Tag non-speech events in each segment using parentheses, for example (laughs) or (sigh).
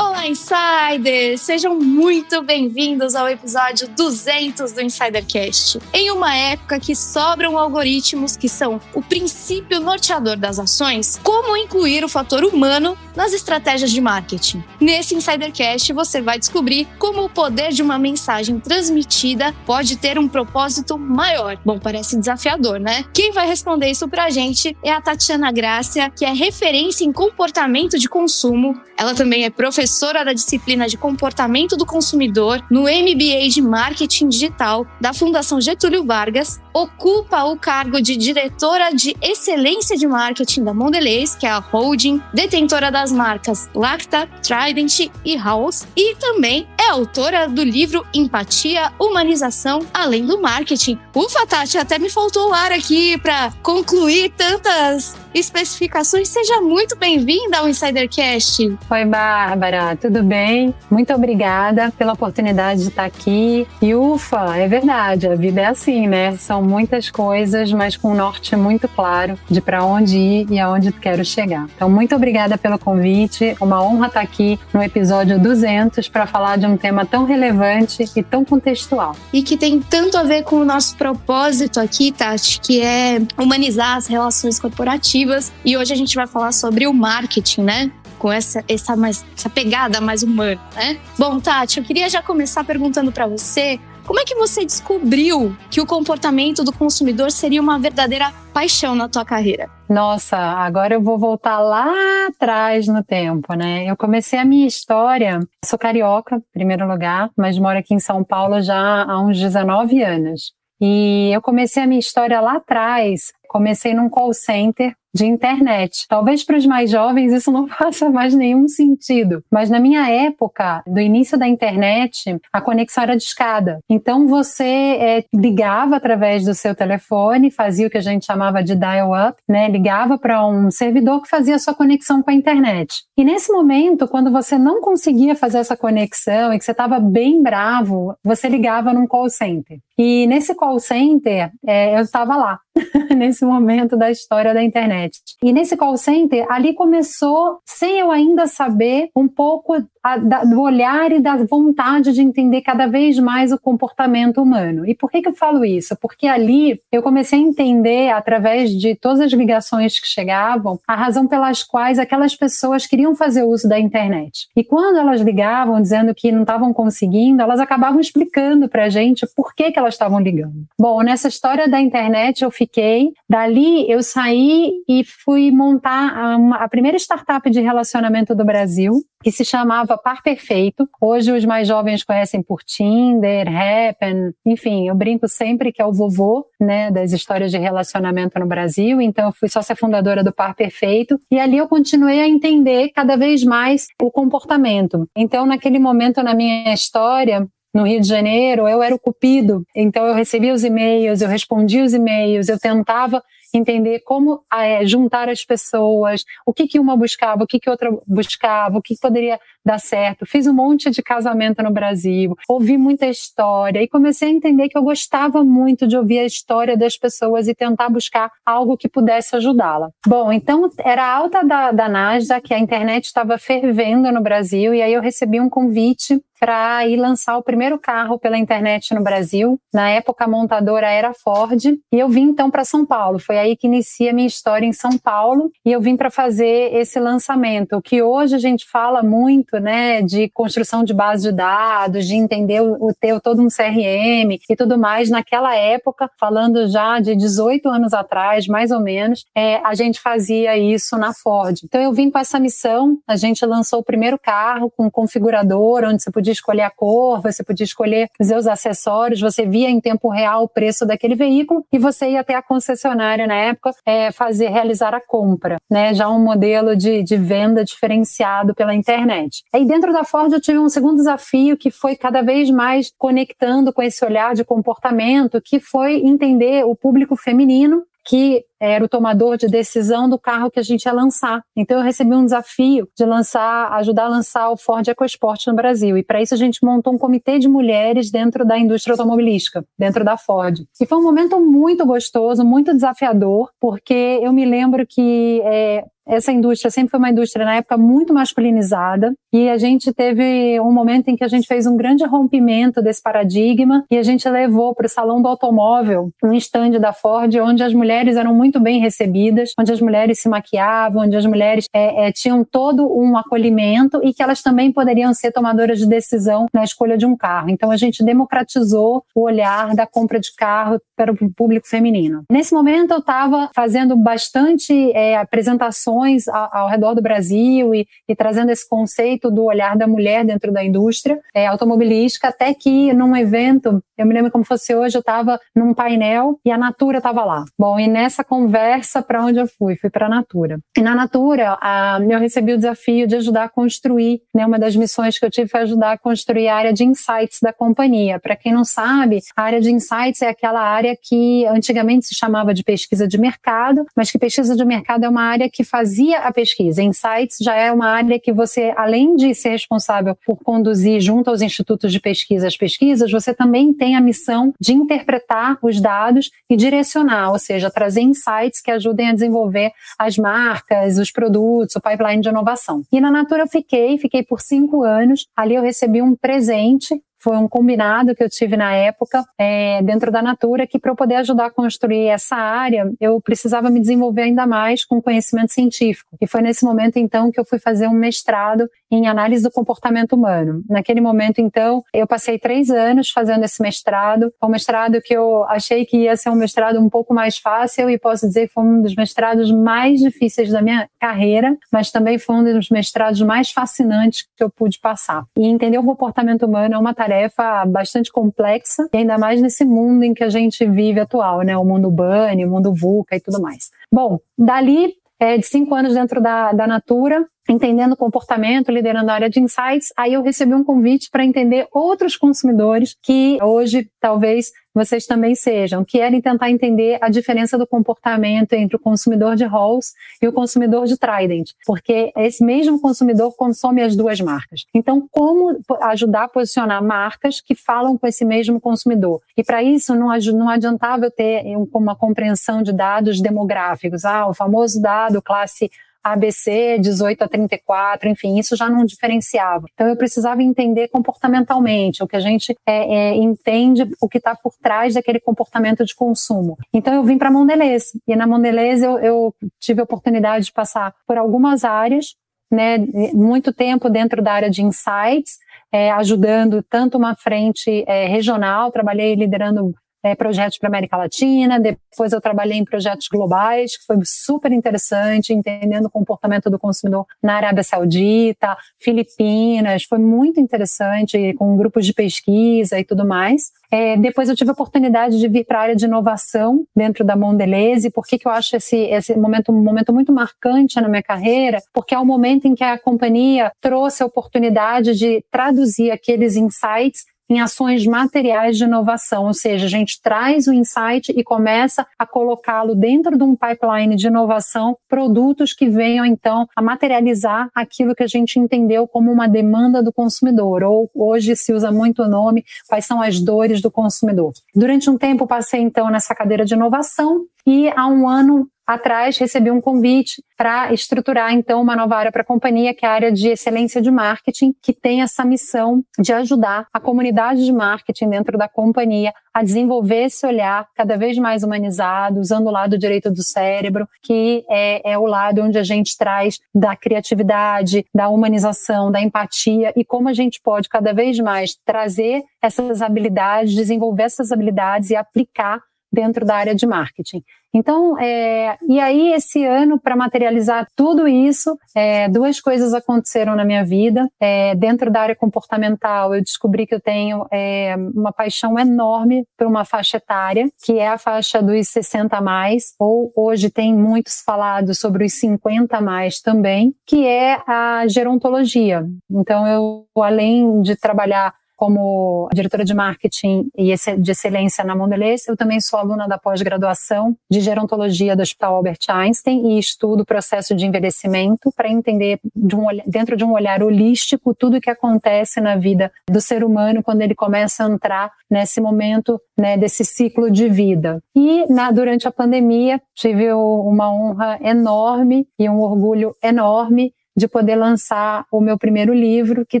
Olá, insiders! Sejam muito bem-vindos ao episódio 200 do Insidercast. Em uma época que sobram algoritmos que são o princípio norteador das ações, como incluir o fator humano nas estratégias de marketing? Nesse Insidercast, você vai descobrir como o poder de uma mensagem transmitida pode ter um propósito maior. Bom, parece desafiador, né? Quem vai responder isso pra gente é a Tatiana Grácia, que é referência em comportamento de consumo. Ela também é professora professora da disciplina de comportamento do consumidor no MBA de Marketing Digital da Fundação Getúlio Vargas, ocupa o cargo de diretora de excelência de marketing da Mondelez, que é a holding, detentora das marcas Lacta, Trident e House, e também é autora do livro Empatia, Humanização, além do marketing. Ufa, Tati, até me faltou o ar aqui para concluir tantas especificações. Seja muito bem-vinda ao Insidercast. Oi, Bárbara, tudo bem? Muito obrigada pela oportunidade de estar aqui. E ufa, é verdade, a vida é assim, né? São muitas coisas, mas com um norte muito claro de para onde ir e aonde quero chegar. Então, muito obrigada pelo convite. Uma honra estar aqui no episódio 200 para falar de um tema tão relevante e tão contextual. E que tem tanto a ver com o nosso propósito aqui, Tati, que é humanizar as relações corporativas e hoje a gente vai falar sobre o marketing, né? Com essa, essa, mais, essa pegada mais humana, né? Bom, Tati, eu queria já começar perguntando para você como é que você descobriu que o comportamento do consumidor seria uma verdadeira paixão na tua carreira? Nossa, agora eu vou voltar lá atrás no tempo, né? Eu comecei a minha história, sou carioca, em primeiro lugar, mas moro aqui em São Paulo já há uns 19 anos. E eu comecei a minha história lá atrás, comecei num call center de internet. Talvez para os mais jovens isso não (laughs) faça mais nenhum sentido, mas na minha época, do início da internet, a conexão era de escada. Então você é, ligava através do seu telefone, fazia o que a gente chamava de dial-up, né? Ligava para um servidor que fazia a sua conexão com a internet. E nesse momento, quando você não conseguia fazer essa conexão e que você estava bem bravo, você ligava num call center. E nesse call center, é, eu estava lá, (laughs) nesse momento da história da internet. E nesse call center, ali começou, sem eu ainda saber, um pouco a, da, do olhar e da vontade de entender cada vez mais o comportamento humano. E por que, que eu falo isso? Porque ali eu comecei a entender, através de todas as ligações que chegavam, a razão pelas quais aquelas pessoas queriam fazer uso da internet. E quando elas ligavam dizendo que não estavam conseguindo, elas acabavam explicando para a gente por que, que elas estavam ligando. Bom, nessa história da internet eu fiquei, dali eu saí e fui montar a, a primeira startup de relacionamento do Brasil, que se chamava Par Perfeito. Hoje os mais jovens conhecem por Tinder, Happen, enfim, eu brinco sempre que é o vovô, né, das histórias de relacionamento no Brasil. Então eu fui sócia fundadora do Par Perfeito e ali eu continuei a entender cada vez mais o comportamento. Então naquele momento na minha história, no Rio de Janeiro, eu era o cupido. Então eu recebia os e-mails, eu respondia os e-mails, eu tentava entender como é, juntar as pessoas, o que, que uma buscava, o que, que outra buscava, o que, poderia dar certo. Fiz um monte de casamento no Brasil, ouvi muita história e comecei a entender que eu gostava muito de ouvir a história das pessoas e tentar buscar algo que pudesse ajudá-la. Bom, então era alta da, da Nasdaq, que a internet estava fervendo no Brasil e aí eu recebi um convite para ir lançar o primeiro carro pela internet no Brasil. Na época a montadora era Ford e eu vim então para São Paulo. Foi aí que inicia a minha história em São Paulo e eu vim para fazer esse lançamento, o que hoje a gente fala muito, né, de construção de base de dados, de entender o, o ter todo um CRM e tudo mais. Naquela época, falando já de 18 anos atrás, mais ou menos, é, a gente fazia isso na Ford. Então eu vim com essa missão. A gente lançou o primeiro carro com um configurador onde você podia podia escolher a cor, você podia escolher os seus acessórios, você via em tempo real o preço daquele veículo e você ia até a concessionária na época é, fazer realizar a compra, né? Já um modelo de, de venda diferenciado pela internet. Aí dentro da Ford eu tive um segundo desafio que foi cada vez mais conectando com esse olhar de comportamento, que foi entender o público feminino que era o tomador de decisão do carro que a gente ia lançar. Então eu recebi um desafio de lançar, ajudar a lançar o Ford EcoSport no Brasil. E para isso a gente montou um comitê de mulheres dentro da indústria automobilística, dentro da Ford. E foi um momento muito gostoso, muito desafiador, porque eu me lembro que é, essa indústria sempre foi uma indústria na época muito masculinizada e a gente teve um momento em que a gente fez um grande rompimento desse paradigma e a gente levou para o salão do automóvel um stand da Ford onde as mulheres eram muito bem recebidas, onde as mulheres se maquiavam, onde as mulheres é, é, tinham todo um acolhimento e que elas também poderiam ser tomadoras de decisão na escolha de um carro. Então a gente democratizou o olhar da compra de carro para o público feminino. Nesse momento eu estava fazendo bastante é, apresentações ao, ao, redor do Brasil e, e, trazendo esse conceito do olhar da mulher dentro da indústria é, automobilística, até que num evento, eu me lembro como fosse hoje, eu estava num painel e a Natura estava lá. Bom, e nessa conversa, para onde eu fui? Fui para a Natura. E na Natura, a, eu recebi o desafio de ajudar a construir, né, uma das missões que eu tive foi ajudar a construir a área de insights da companhia. Para quem não sabe, a área de insights é aquela área que antigamente se chamava de pesquisa de mercado, mas que pesquisa de mercado é uma área que fazia a pesquisa. Insights já é uma área que você, além de ser responsável por conduzir junto aos institutos de pesquisa as pesquisas, você também tem a missão de interpretar os dados e direcionar, ou seja, trazer insights que ajudem a desenvolver as marcas, os produtos, o pipeline de inovação. E na Natura eu fiquei, fiquei por cinco anos. Ali eu recebi um presente foi um combinado que eu tive na época é, dentro da Natura que para eu poder ajudar a construir essa área eu precisava me desenvolver ainda mais com conhecimento científico. E foi nesse momento então que eu fui fazer um mestrado em análise do comportamento humano. Naquele momento então eu passei três anos fazendo esse mestrado. Um mestrado que eu achei que ia ser um mestrado um pouco mais fácil e posso dizer que foi um dos mestrados mais difíceis da minha carreira mas também foi um dos mestrados mais fascinantes que eu pude passar. E entender o comportamento humano é uma tarefa tarefa bastante complexa, e ainda mais nesse mundo em que a gente vive atual, né? O mundo Bunny, o mundo VUCA e tudo mais. Bom, dali é, de cinco anos dentro da, da Natura, entendendo comportamento, liderando a área de insights, aí eu recebi um convite para entender outros consumidores que hoje talvez vocês também sejam, que querem tentar entender a diferença do comportamento entre o consumidor de Halls e o consumidor de Trident, porque esse mesmo consumidor consome as duas marcas. Então, como ajudar a posicionar marcas que falam com esse mesmo consumidor? E para isso não, não adiantava eu ter uma compreensão de dados demográficos, ah, o famoso dado classe ABC, 18 a 34, enfim, isso já não diferenciava. Então eu precisava entender comportamentalmente, o que a gente é, é, entende, o que está por trás daquele comportamento de consumo. Então eu vim para Mondelez, e na Mondelez eu, eu tive a oportunidade de passar por algumas áreas, né, muito tempo dentro da área de insights, é, ajudando tanto uma frente é, regional, trabalhei liderando é, projetos para América Latina, depois eu trabalhei em projetos globais, que foi super interessante, entendendo o comportamento do consumidor na Arábia Saudita, Filipinas, foi muito interessante, com grupos de pesquisa e tudo mais. É, depois eu tive a oportunidade de vir para a área de inovação dentro da Mondelez. Por que eu acho esse, esse momento um momento muito marcante na minha carreira? Porque é o momento em que a companhia trouxe a oportunidade de traduzir aqueles insights em ações materiais de inovação, ou seja, a gente traz o insight e começa a colocá-lo dentro de um pipeline de inovação, produtos que venham então a materializar aquilo que a gente entendeu como uma demanda do consumidor, ou hoje se usa muito o nome, quais são as dores do consumidor. Durante um tempo passei então nessa cadeira de inovação e há um ano atrás recebi um convite para estruturar então uma nova área para a companhia, que é a área de excelência de marketing, que tem essa missão de ajudar a comunidade de marketing dentro da companhia a desenvolver esse olhar cada vez mais humanizado, usando o lado direito do cérebro, que é, é o lado onde a gente traz da criatividade, da humanização, da empatia e como a gente pode cada vez mais trazer essas habilidades, desenvolver essas habilidades e aplicar dentro da área de marketing. Então, é, e aí esse ano, para materializar tudo isso, é, duas coisas aconteceram na minha vida. É, dentro da área comportamental, eu descobri que eu tenho é, uma paixão enorme por uma faixa etária, que é a faixa dos 60 a mais, ou hoje tem muitos falado sobre os 50 a mais também, que é a gerontologia. Então, eu, além de trabalhar como diretora de marketing e de excelência na Mondelez, eu também sou aluna da pós-graduação de gerontologia do Hospital Albert Einstein e estudo o processo de envelhecimento para entender de um, dentro de um olhar holístico tudo o que acontece na vida do ser humano quando ele começa a entrar nesse momento né, desse ciclo de vida. E na, durante a pandemia tive uma honra enorme e um orgulho enorme de poder lançar o meu primeiro livro, que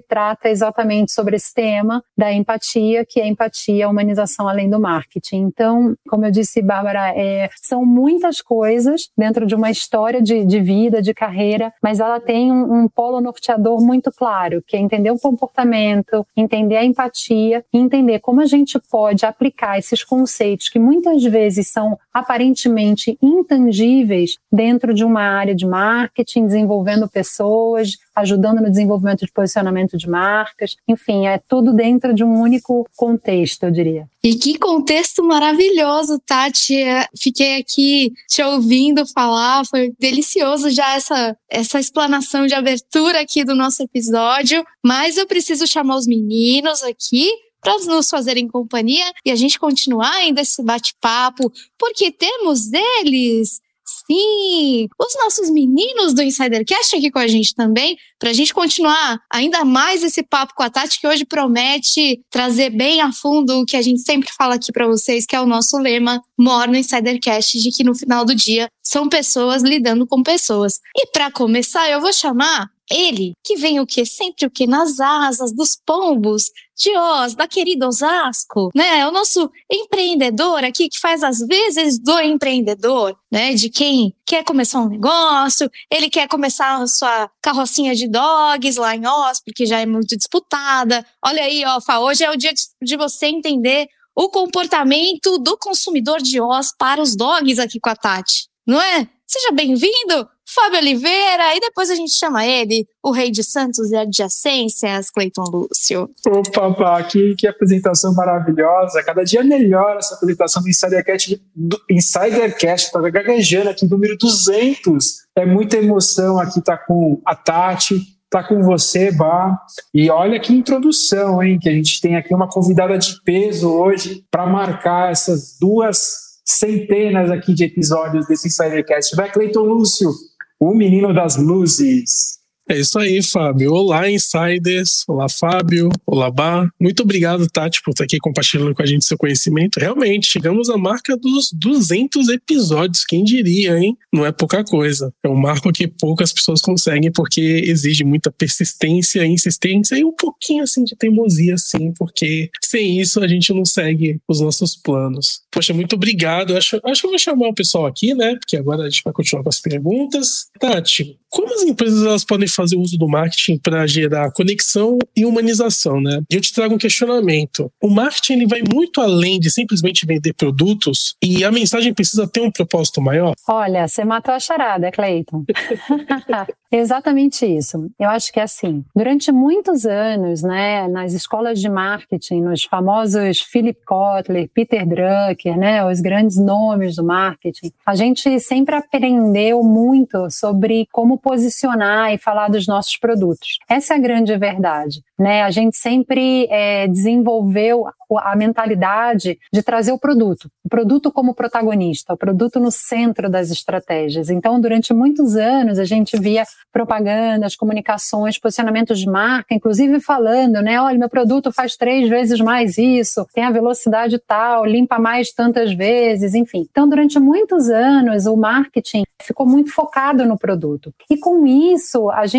trata exatamente sobre esse tema da empatia, que é empatia, a humanização além do marketing. Então, como eu disse, Bárbara, é, são muitas coisas dentro de uma história de, de vida, de carreira, mas ela tem um, um, polo norteador muito claro, que é entender o comportamento, entender a empatia entender como a gente pode aplicar esses conceitos que muitas vezes são aparentemente intangíveis dentro de uma área de marketing, desenvolvendo pessoas pessoas, ajudando no desenvolvimento de posicionamento de marcas. Enfim, é tudo dentro de um único contexto, eu diria. E que contexto maravilhoso, Tati. É, fiquei aqui te ouvindo falar, foi delicioso já essa, essa explanação de abertura aqui do nosso episódio. Mas eu preciso chamar os meninos aqui para nos fazerem companhia e a gente continuar ainda esse bate-papo, porque temos deles Sim, os nossos meninos do Insidercast aqui com a gente também, para a gente continuar ainda mais esse papo com a Tati, que hoje promete trazer bem a fundo o que a gente sempre fala aqui para vocês, que é o nosso lema More no Insidercast, de que no final do dia são pessoas lidando com pessoas. E para começar, eu vou chamar ele, que vem o que? Sempre o que? Nas asas dos pombos de Oz, da querida Osasco, né? É o nosso empreendedor aqui que faz as vezes do empreendedor, né? De quem quer começar um negócio, ele quer começar a sua carrocinha de dogs lá em Oz, porque já é muito disputada. Olha aí, ó, Fá, hoje é o dia de você entender o comportamento do consumidor de Oz para os dogs aqui com a Tati, não é? Seja bem-vindo! Fábio Oliveira, e depois a gente chama ele, o rei de Santos e adjacências, Cleiton Lúcio. Opa, pá, que, que apresentação maravilhosa. Cada dia melhor essa apresentação do Insidercast. Do Insidercast, tô gaguejando aqui, número 200. É muita emoção aqui tá com a Tati, tá com você, Bá. E olha que introdução, hein? Que a gente tem aqui uma convidada de peso hoje para marcar essas duas centenas aqui de episódios desse Insidercast. Vai, Cleiton Lúcio, o menino das luzes. É isso aí, Fábio. Olá, insiders. Olá, Fábio. Olá, Bar. Muito obrigado, Tati, por estar aqui compartilhando com a gente seu conhecimento. Realmente, chegamos à marca dos 200 episódios. Quem diria, hein? Não é pouca coisa. É um marco que poucas pessoas conseguem porque exige muita persistência, insistência e um pouquinho assim de teimosia, sim, porque sem isso a gente não segue os nossos planos. Poxa, muito obrigado. Acho, acho que eu vou chamar o pessoal aqui, né? Porque agora a gente vai continuar com as perguntas. Tati, como as empresas elas podem fazer uso do marketing para gerar conexão e humanização, né? E eu te trago um questionamento. O marketing ele vai muito além de simplesmente vender produtos e a mensagem precisa ter um propósito maior? Olha, você matou a charada, Cleiton. (laughs) Exatamente isso. Eu acho que é assim. Durante muitos anos, né, nas escolas de marketing, nos famosos Philip Kotler, Peter Drucker, né, os grandes nomes do marketing, a gente sempre aprendeu muito sobre como posicionar e falar dos nossos produtos. Essa é a grande verdade. Né? A gente sempre é, desenvolveu a mentalidade de trazer o produto, o produto como protagonista, o produto no centro das estratégias. Então, durante muitos anos, a gente via propagandas, comunicações, posicionamentos de marca, inclusive falando, né? Olha, meu produto faz três vezes mais isso, tem a velocidade tal, limpa mais tantas vezes, enfim. Então, durante muitos anos, o marketing ficou muito focado no produto. E com isso, a gente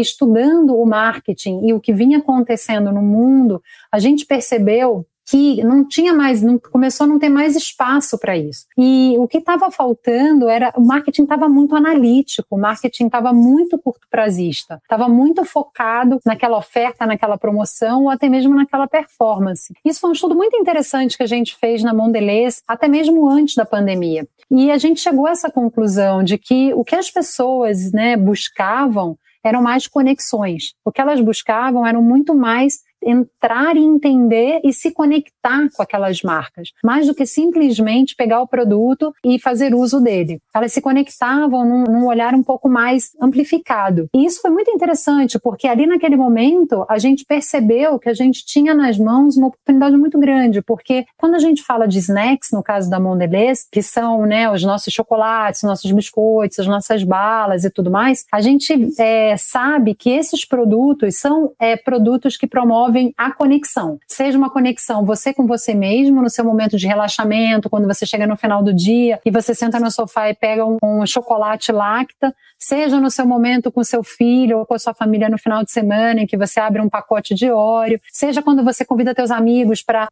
estudando o marketing e o que vinha acontecendo no mundo, a gente percebeu que não tinha mais, não, começou a não ter mais espaço para isso. E o que estava faltando era o marketing estava muito analítico, o marketing estava muito curto prazista, estava muito focado naquela oferta, naquela promoção ou até mesmo naquela performance. Isso foi um estudo muito interessante que a gente fez na Mondelez, até mesmo antes da pandemia. E a gente chegou a essa conclusão de que o que as pessoas né, buscavam eram mais conexões. O que elas buscavam eram muito mais entrar e entender e se conectar com aquelas marcas, mais do que simplesmente pegar o produto e fazer uso dele. Elas se conectavam num, num olhar um pouco mais amplificado. E isso foi muito interessante, porque ali naquele momento a gente percebeu que a gente tinha nas mãos uma oportunidade muito grande, porque quando a gente fala de snacks, no caso da Mondelez, que são né, os nossos chocolates, nossos biscoitos, as nossas balas e tudo mais, a gente é, sabe que esses produtos são é, produtos que promovem a conexão. Seja uma conexão você com você mesmo, no seu momento de relaxamento, quando você chega no final do dia e você senta no sofá e pega um, um chocolate lacta, seja no seu momento com seu filho ou com a sua família no final de semana, em que você abre um pacote de óleo, seja quando você convida teus amigos para,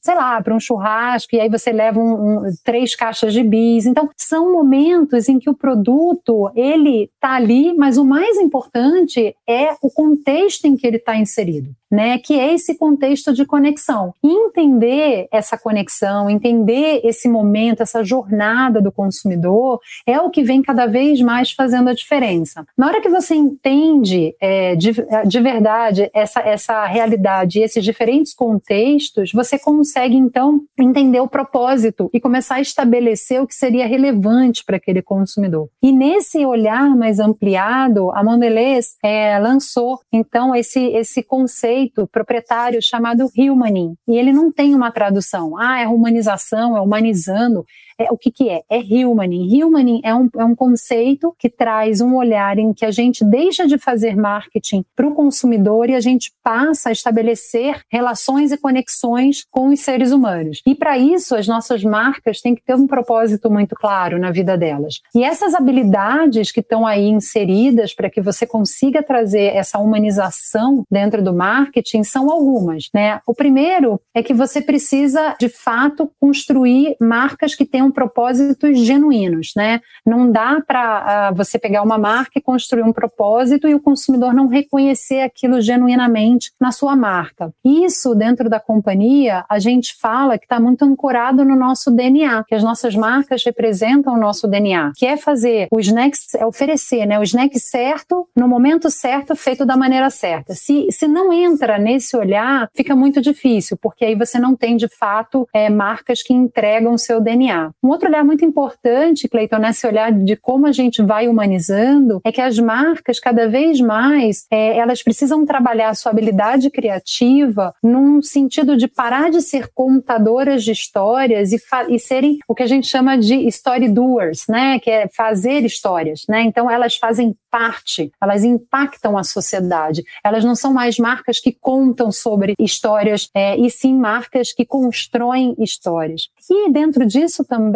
sei lá, para um churrasco e aí você leva um, um, três caixas de bis. Então, são momentos em que o produto ele está ali, mas o mais importante é o contexto em que ele está inserido né, que é esse contexto de conexão. Entender essa conexão, entender esse momento, essa jornada do consumidor, é o que vem cada vez mais fazendo a diferença. Na hora que você entende é, de, de verdade essa, essa realidade e esses diferentes contextos, você consegue então entender o propósito e começar a estabelecer o que seria relevante para aquele consumidor. E nesse olhar mais ampliado, a Mondelez é, lançou então esse, esse conceito conceito proprietário chamado humaning. E ele não tem uma tradução. Ah, é humanização, é humanizando é, o que, que é? É humaning. Humaning é um, é um conceito que traz um olhar em que a gente deixa de fazer marketing para o consumidor e a gente passa a estabelecer relações e conexões com os seres humanos. E para isso, as nossas marcas têm que ter um propósito muito claro na vida delas. E essas habilidades que estão aí inseridas para que você consiga trazer essa humanização dentro do marketing são algumas. Né? O primeiro é que você precisa, de fato, construir marcas que tenham propósitos genuínos, né? Não dá para uh, ah, você pegar uma marca e construir um propósito e o consumidor não reconhecer aquilo genuinamente na sua marca. Isso dentro da companhia a gente fala que está muito ancorado no nosso DNA, que as nossas marcas representam o nosso DNA, que é fazer o snack, é oferecer, né? O snack certo no momento certo, feito da maneira certa. Se, se não entra nesse olhar, fica muito difícil, porque aí você não tem de fato é, marcas que entregam o seu DNA. Um outro olhar muito importante, Cleiton, nesse olhar de como a gente vai humanizando, é que as marcas, cada vez mais, é, elas precisam trabalhar a sua habilidade criativa num sentido de parar de ser contadoras de histórias e, e serem o que a gente chama de story doers, né? Que é fazer histórias, né? Então elas fazem parte, elas impactam a sociedade. Elas não são mais marcas que contam sobre histórias, é, e sim marcas que constroem histórias. E dentro disso também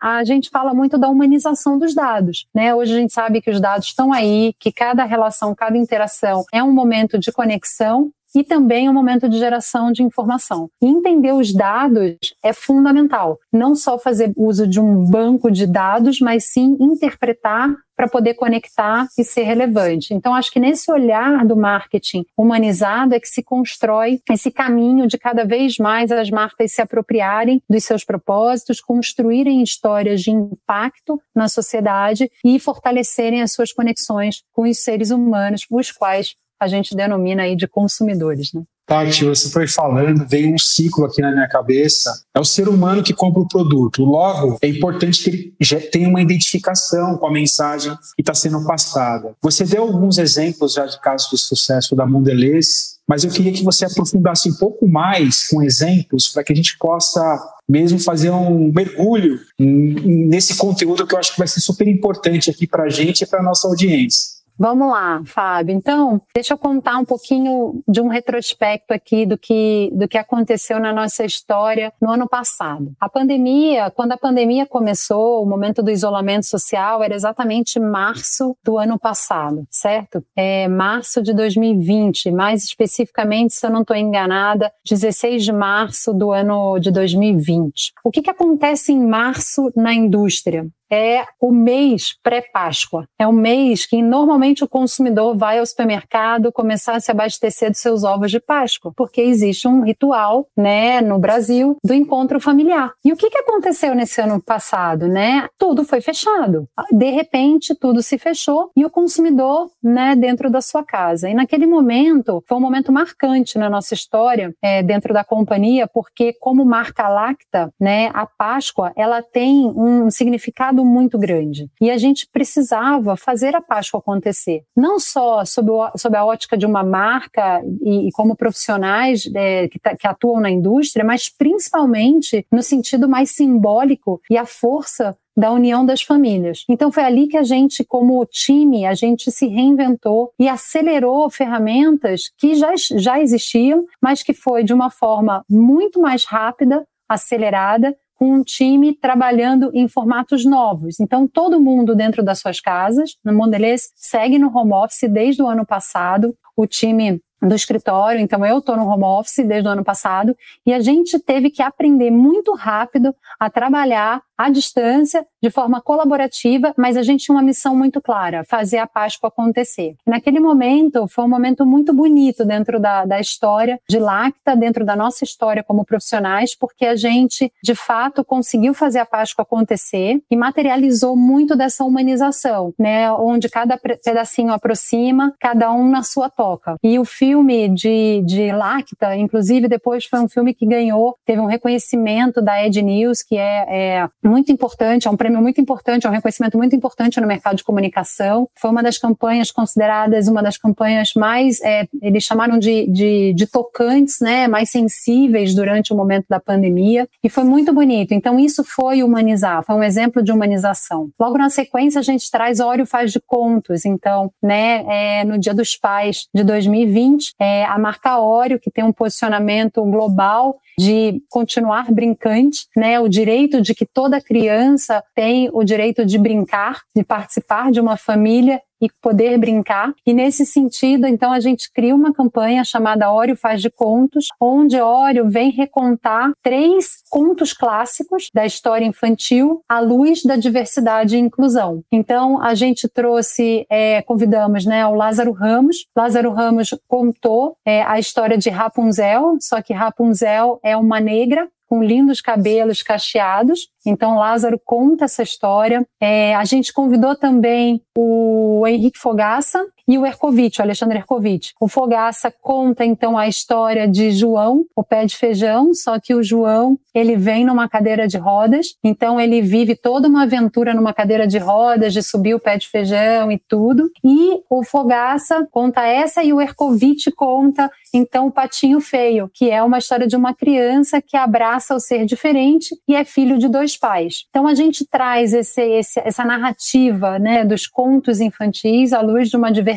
a gente fala muito da humanização dos dados. Né? Hoje a gente sabe que os dados estão aí, que cada relação, cada interação é um momento de conexão e também um momento de geração de informação. E entender os dados é fundamental. Não só fazer uso de um banco de dados, mas sim interpretar para poder conectar e ser relevante. Então, acho que nesse olhar do marketing humanizado é que se constrói esse caminho de cada vez mais as marcas se apropriarem dos seus propósitos, construírem histórias de impacto na sociedade e fortalecerem as suas conexões com os seres humanos, os quais a gente denomina aí de consumidores. Né? Tati, você foi falando, veio um ciclo aqui na minha cabeça. É o ser humano que compra o produto. Logo, é importante que ele já tenha uma identificação com a mensagem que está sendo passada. Você deu alguns exemplos já de casos de sucesso da Mondelez, mas eu queria que você aprofundasse um pouco mais com exemplos para que a gente possa mesmo fazer um mergulho nesse conteúdo que eu acho que vai ser super importante aqui para a gente e para a nossa audiência. Vamos lá, Fábio. Então, deixa eu contar um pouquinho de um retrospecto aqui do que, do que aconteceu na nossa história no ano passado. A pandemia, quando a pandemia começou, o momento do isolamento social era exatamente março do ano passado, certo? É março de 2020, mais especificamente, se eu não estou enganada, 16 de março do ano de 2020. O que, que acontece em março na indústria? É o mês pré-Páscoa. É o mês que normalmente o consumidor vai ao supermercado começar a se abastecer dos seus ovos de Páscoa, porque existe um ritual, né, no Brasil do encontro familiar. E o que, que aconteceu nesse ano passado, né? Tudo foi fechado. De repente, tudo se fechou e o consumidor, né, dentro da sua casa. E naquele momento, foi um momento marcante na nossa história, é, dentro da companhia, porque como marca Lacta, né, a Páscoa, ela tem um significado muito grande. E a gente precisava fazer a Páscoa acontecer. Não só sob, o, sob a ótica de uma marca e, e como profissionais é, que, que atuam na indústria, mas principalmente no sentido mais simbólico e a força da união das famílias. Então foi ali que a gente, como time, a gente se reinventou e acelerou ferramentas que já, já existiam, mas que foi de uma forma muito mais rápida, acelerada, com um time trabalhando em formatos novos. Então, todo mundo dentro das suas casas, no Mondelez, segue no home office desde o ano passado. O time do escritório, então eu estou no home office desde o ano passado e a gente teve que aprender muito rápido a trabalhar à distância, de forma colaborativa, mas a gente tinha uma missão muito clara: fazer a Páscoa acontecer. Naquele momento, foi um momento muito bonito dentro da, da história de Lacta, dentro da nossa história como profissionais, porque a gente, de fato, conseguiu fazer a Páscoa acontecer e materializou muito dessa humanização, né? Onde cada pedacinho aproxima, cada um na sua toca. E o filme de, de Lacta, inclusive, depois foi um filme que ganhou, teve um reconhecimento da Ed News, que é, é muito importante, é um prêmio muito importante, é um reconhecimento muito importante no mercado de comunicação. Foi uma das campanhas consideradas uma das campanhas mais, é, eles chamaram de, de, de tocantes, né, mais sensíveis durante o momento da pandemia, e foi muito bonito. Então, isso foi humanizar, foi um exemplo de humanização. Logo na sequência, a gente traz Óleo Faz de Contos. Então, né, é, no Dia dos Pais de 2020, é, a marca Óleo, que tem um posicionamento global de continuar brincante, né? O direito de que toda criança tem o direito de brincar, de participar de uma família e poder brincar. E nesse sentido, então, a gente cria uma campanha chamada Ório Faz de Contos, onde Ório vem recontar três contos clássicos da história infantil à luz da diversidade e inclusão. Então, a gente trouxe, é, convidamos né, o Lázaro Ramos. Lázaro Ramos contou é, a história de Rapunzel, só que Rapunzel é uma negra com lindos cabelos cacheados. Então, Lázaro conta essa história. É, a gente convidou também o Henrique Fogaça e o Ercovitch, o Alexandre Ercovitch. O Fogaça conta, então, a história de João, o pé de feijão, só que o João, ele vem numa cadeira de rodas, então ele vive toda uma aventura numa cadeira de rodas, de subir o pé de feijão e tudo. E o Fogaça conta essa e o Ercovitch conta, então, o Patinho Feio, que é uma história de uma criança que abraça o ser diferente e é filho de dois pais. Então, a gente traz esse, esse, essa narrativa né, dos contos infantis à luz de uma diversidade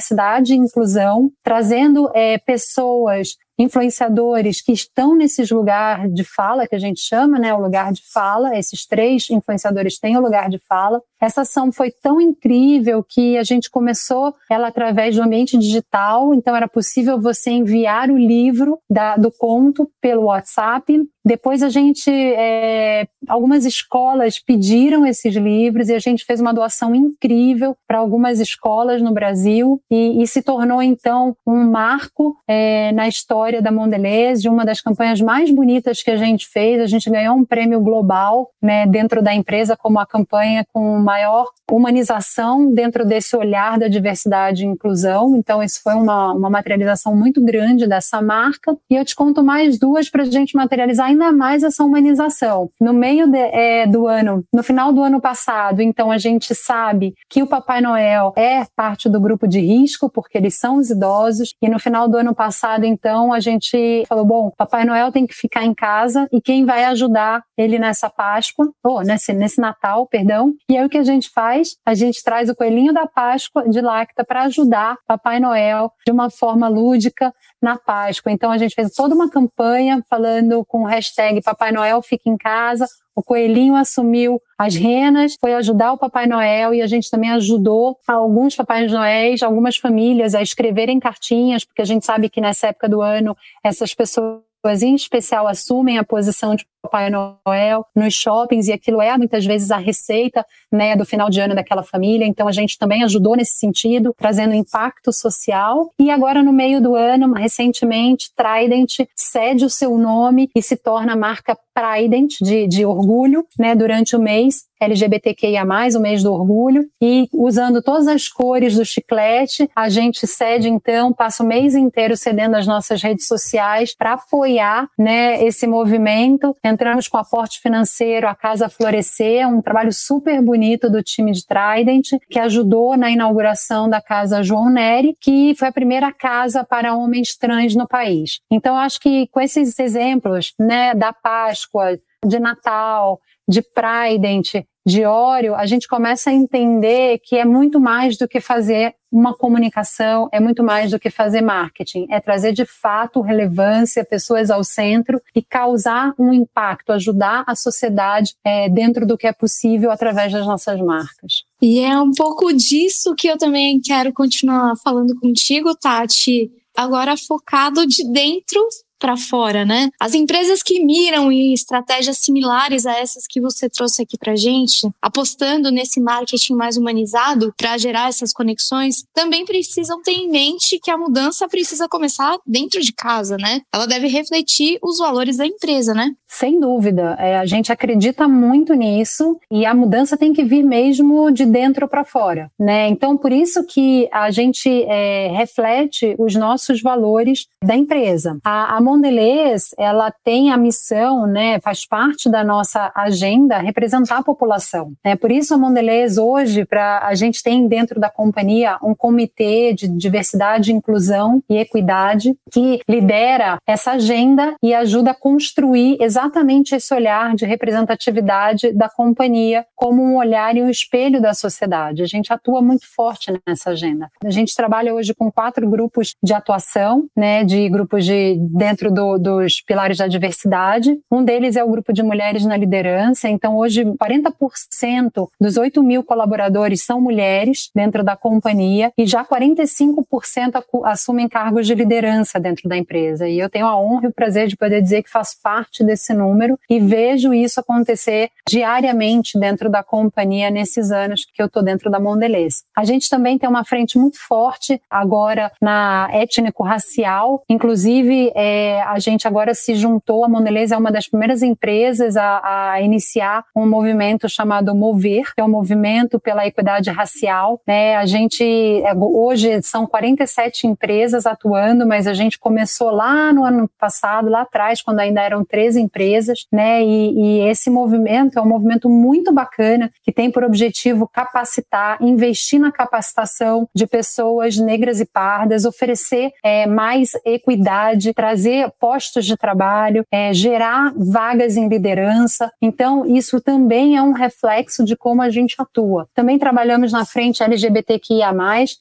e inclusão, trazendo é, pessoas influenciadores que estão nesses lugar de fala que a gente chama, né, o lugar de fala. Esses três influenciadores têm o lugar de fala. Essa ação foi tão incrível que a gente começou ela através do ambiente digital. Então era possível você enviar o livro da, do conto pelo WhatsApp. Depois a gente, é, algumas escolas pediram esses livros e a gente fez uma doação incrível para algumas escolas no Brasil e, e, se tornou então um marco é, na história da Mondelez, de uma das campanhas mais bonitas que a gente fez. A gente ganhou um prêmio global né, dentro da empresa como a campanha com maior humanização dentro desse olhar da diversidade e inclusão. Então isso foi uma, uma materialização muito grande dessa marca e eu te conto mais duas para a gente materializar ainda mais essa humanização. No meio de, é, do ano, no final do ano passado, então a gente sabe que o Papai Noel é parte do grupo de risco, porque eles são os idosos, e no final do ano passado, então, a gente falou: bom, Papai Noel tem que ficar em casa e quem vai ajudar ele nessa Páscoa, ou nesse, nesse Natal, perdão. E aí o que a gente faz? A gente traz o coelhinho da Páscoa de Lacta para ajudar Papai Noel de uma forma lúdica na Páscoa. Então a gente fez toda uma campanha falando com o hashtag Papai Noel fica em casa. O coelhinho assumiu as renas, foi ajudar o Papai Noel e a gente também ajudou alguns Papais Noéis, algumas famílias a escreverem cartinhas, porque a gente sabe que nessa época do ano essas pessoas em especial assumem a posição de Papai Noel, nos shoppings, e aquilo é muitas vezes a receita né, do final de ano daquela família. Então a gente também ajudou nesse sentido, trazendo impacto social. E agora, no meio do ano, recentemente, Trident cede o seu nome e se torna a marca Trident, de, de orgulho, né, durante o mês LGBTQIA+, o mês do orgulho, e usando todas as cores do chiclete, a gente cede então, passa o mês inteiro cedendo as nossas redes sociais para apoiar, né, esse movimento. Entramos com aporte financeiro, a Casa Florescer, um trabalho super bonito do time de Trident, que ajudou na inauguração da Casa João Neri, que foi a primeira casa para homens trans no país. Então, acho que com esses exemplos, né, da Páscoa, de Natal, de Pride, de Óleo, a gente começa a entender que é muito mais do que fazer uma comunicação, é muito mais do que fazer marketing, é trazer de fato relevância, pessoas ao centro e causar um impacto, ajudar a sociedade é, dentro do que é possível através das nossas marcas. E é um pouco disso que eu também quero continuar falando contigo, Tati. Agora focado de dentro para fora, né? As empresas que miram em estratégias similares a essas que você trouxe aqui para gente, apostando nesse marketing mais humanizado para gerar essas conexões, também precisam ter em mente que a mudança precisa começar dentro de casa, né? Ela deve refletir os valores da empresa, né? Sem dúvida, é, a gente acredita muito nisso e a mudança tem que vir mesmo de dentro para fora, né? Então, por isso que a gente é, reflete os nossos valores da empresa. A, a Mondelez, ela tem a missão, né, faz parte da nossa agenda representar a população. Né? Por isso a Mondelez hoje, para a gente tem dentro da companhia um comitê de diversidade, inclusão e equidade que lidera essa agenda e ajuda a construir exatamente esse olhar de representatividade da companhia como um olhar e um espelho da sociedade. A gente atua muito forte nessa agenda. A gente trabalha hoje com quatro grupos de atuação, né, de grupos de dentro dentro do, dos pilares da diversidade. Um deles é o grupo de mulheres na liderança. Então, hoje, 40% dos 8 mil colaboradores são mulheres dentro da companhia e já 45% assumem cargos de liderança dentro da empresa. E eu tenho a honra e o prazer de poder dizer que faço parte desse número e vejo isso acontecer diariamente dentro da companhia nesses anos que eu estou dentro da Mondelez. A gente também tem uma frente muito forte agora na étnico-racial, inclusive é, a gente agora se juntou, a Mondelez é uma das primeiras empresas a, a, iniciar um movimento chamado Mover, que é um movimento pela equidade racial. Né? A gente, é, hoje são 47 empresas atuando, mas a gente começou lá no ano passado, lá atrás, quando ainda eram três empresas, né? E, e esse movimento é um movimento muito bacana, que tem por objetivo capacitar, investir na capacitação de pessoas negras e pardas, oferecer é, mais equidade, trazer postos de trabalho, é, gerar vagas em liderança. Então, isso também é um reflexo de como a gente atua. Também trabalhamos na frente LGBTQIA,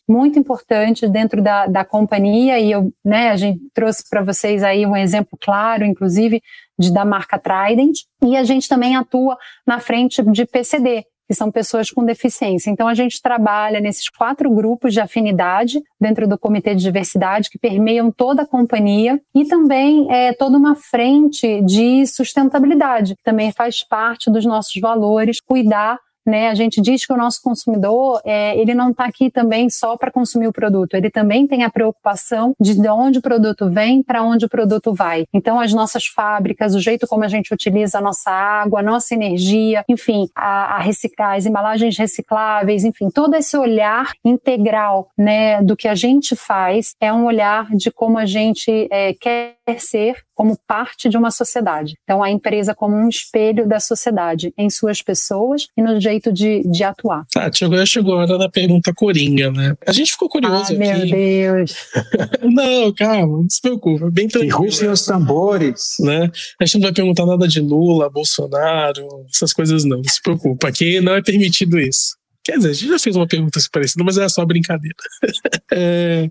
muito importante dentro da, da companhia, e eu, né, a gente trouxe para vocês aí um exemplo claro, inclusive, de, da marca Trident, e a gente também atua na frente de PCD, que são pessoas com deficiência. Então, a gente trabalha nesses quatro grupos de afinidade dentro do Comitê de Diversidade, que permeiam toda a companhia, e também é, toda uma frente de sustentabilidade, que também faz parte dos nossos valores, cuidar né? A gente diz que o nosso consumidor é, ele não está aqui também só para consumir o produto, ele também tem a preocupação de de onde o produto vem, para onde o produto vai. Então, as nossas fábricas, o jeito como a gente utiliza a nossa água, a nossa energia, enfim, a, a reciclar, as embalagens recicláveis, enfim, todo esse olhar integral, né, do que a gente faz é um olhar de como a gente é, quer ser como parte de uma sociedade. Então, a empresa como um espelho da sociedade em suas pessoas e no jeito de, de atuar. Tati, agora chegou a hora da pergunta coringa, né? A gente ficou curioso ah, aqui. meu Deus! (laughs) não, calma, não se preocupa, bem tranquilo. Que rufem os tambores. Né? A gente não vai perguntar nada de Lula, Bolsonaro, essas coisas não, não se preocupa. Aqui não é permitido isso. Quer dizer, a gente já fez uma pergunta parecida, mas era só brincadeira. (laughs) é,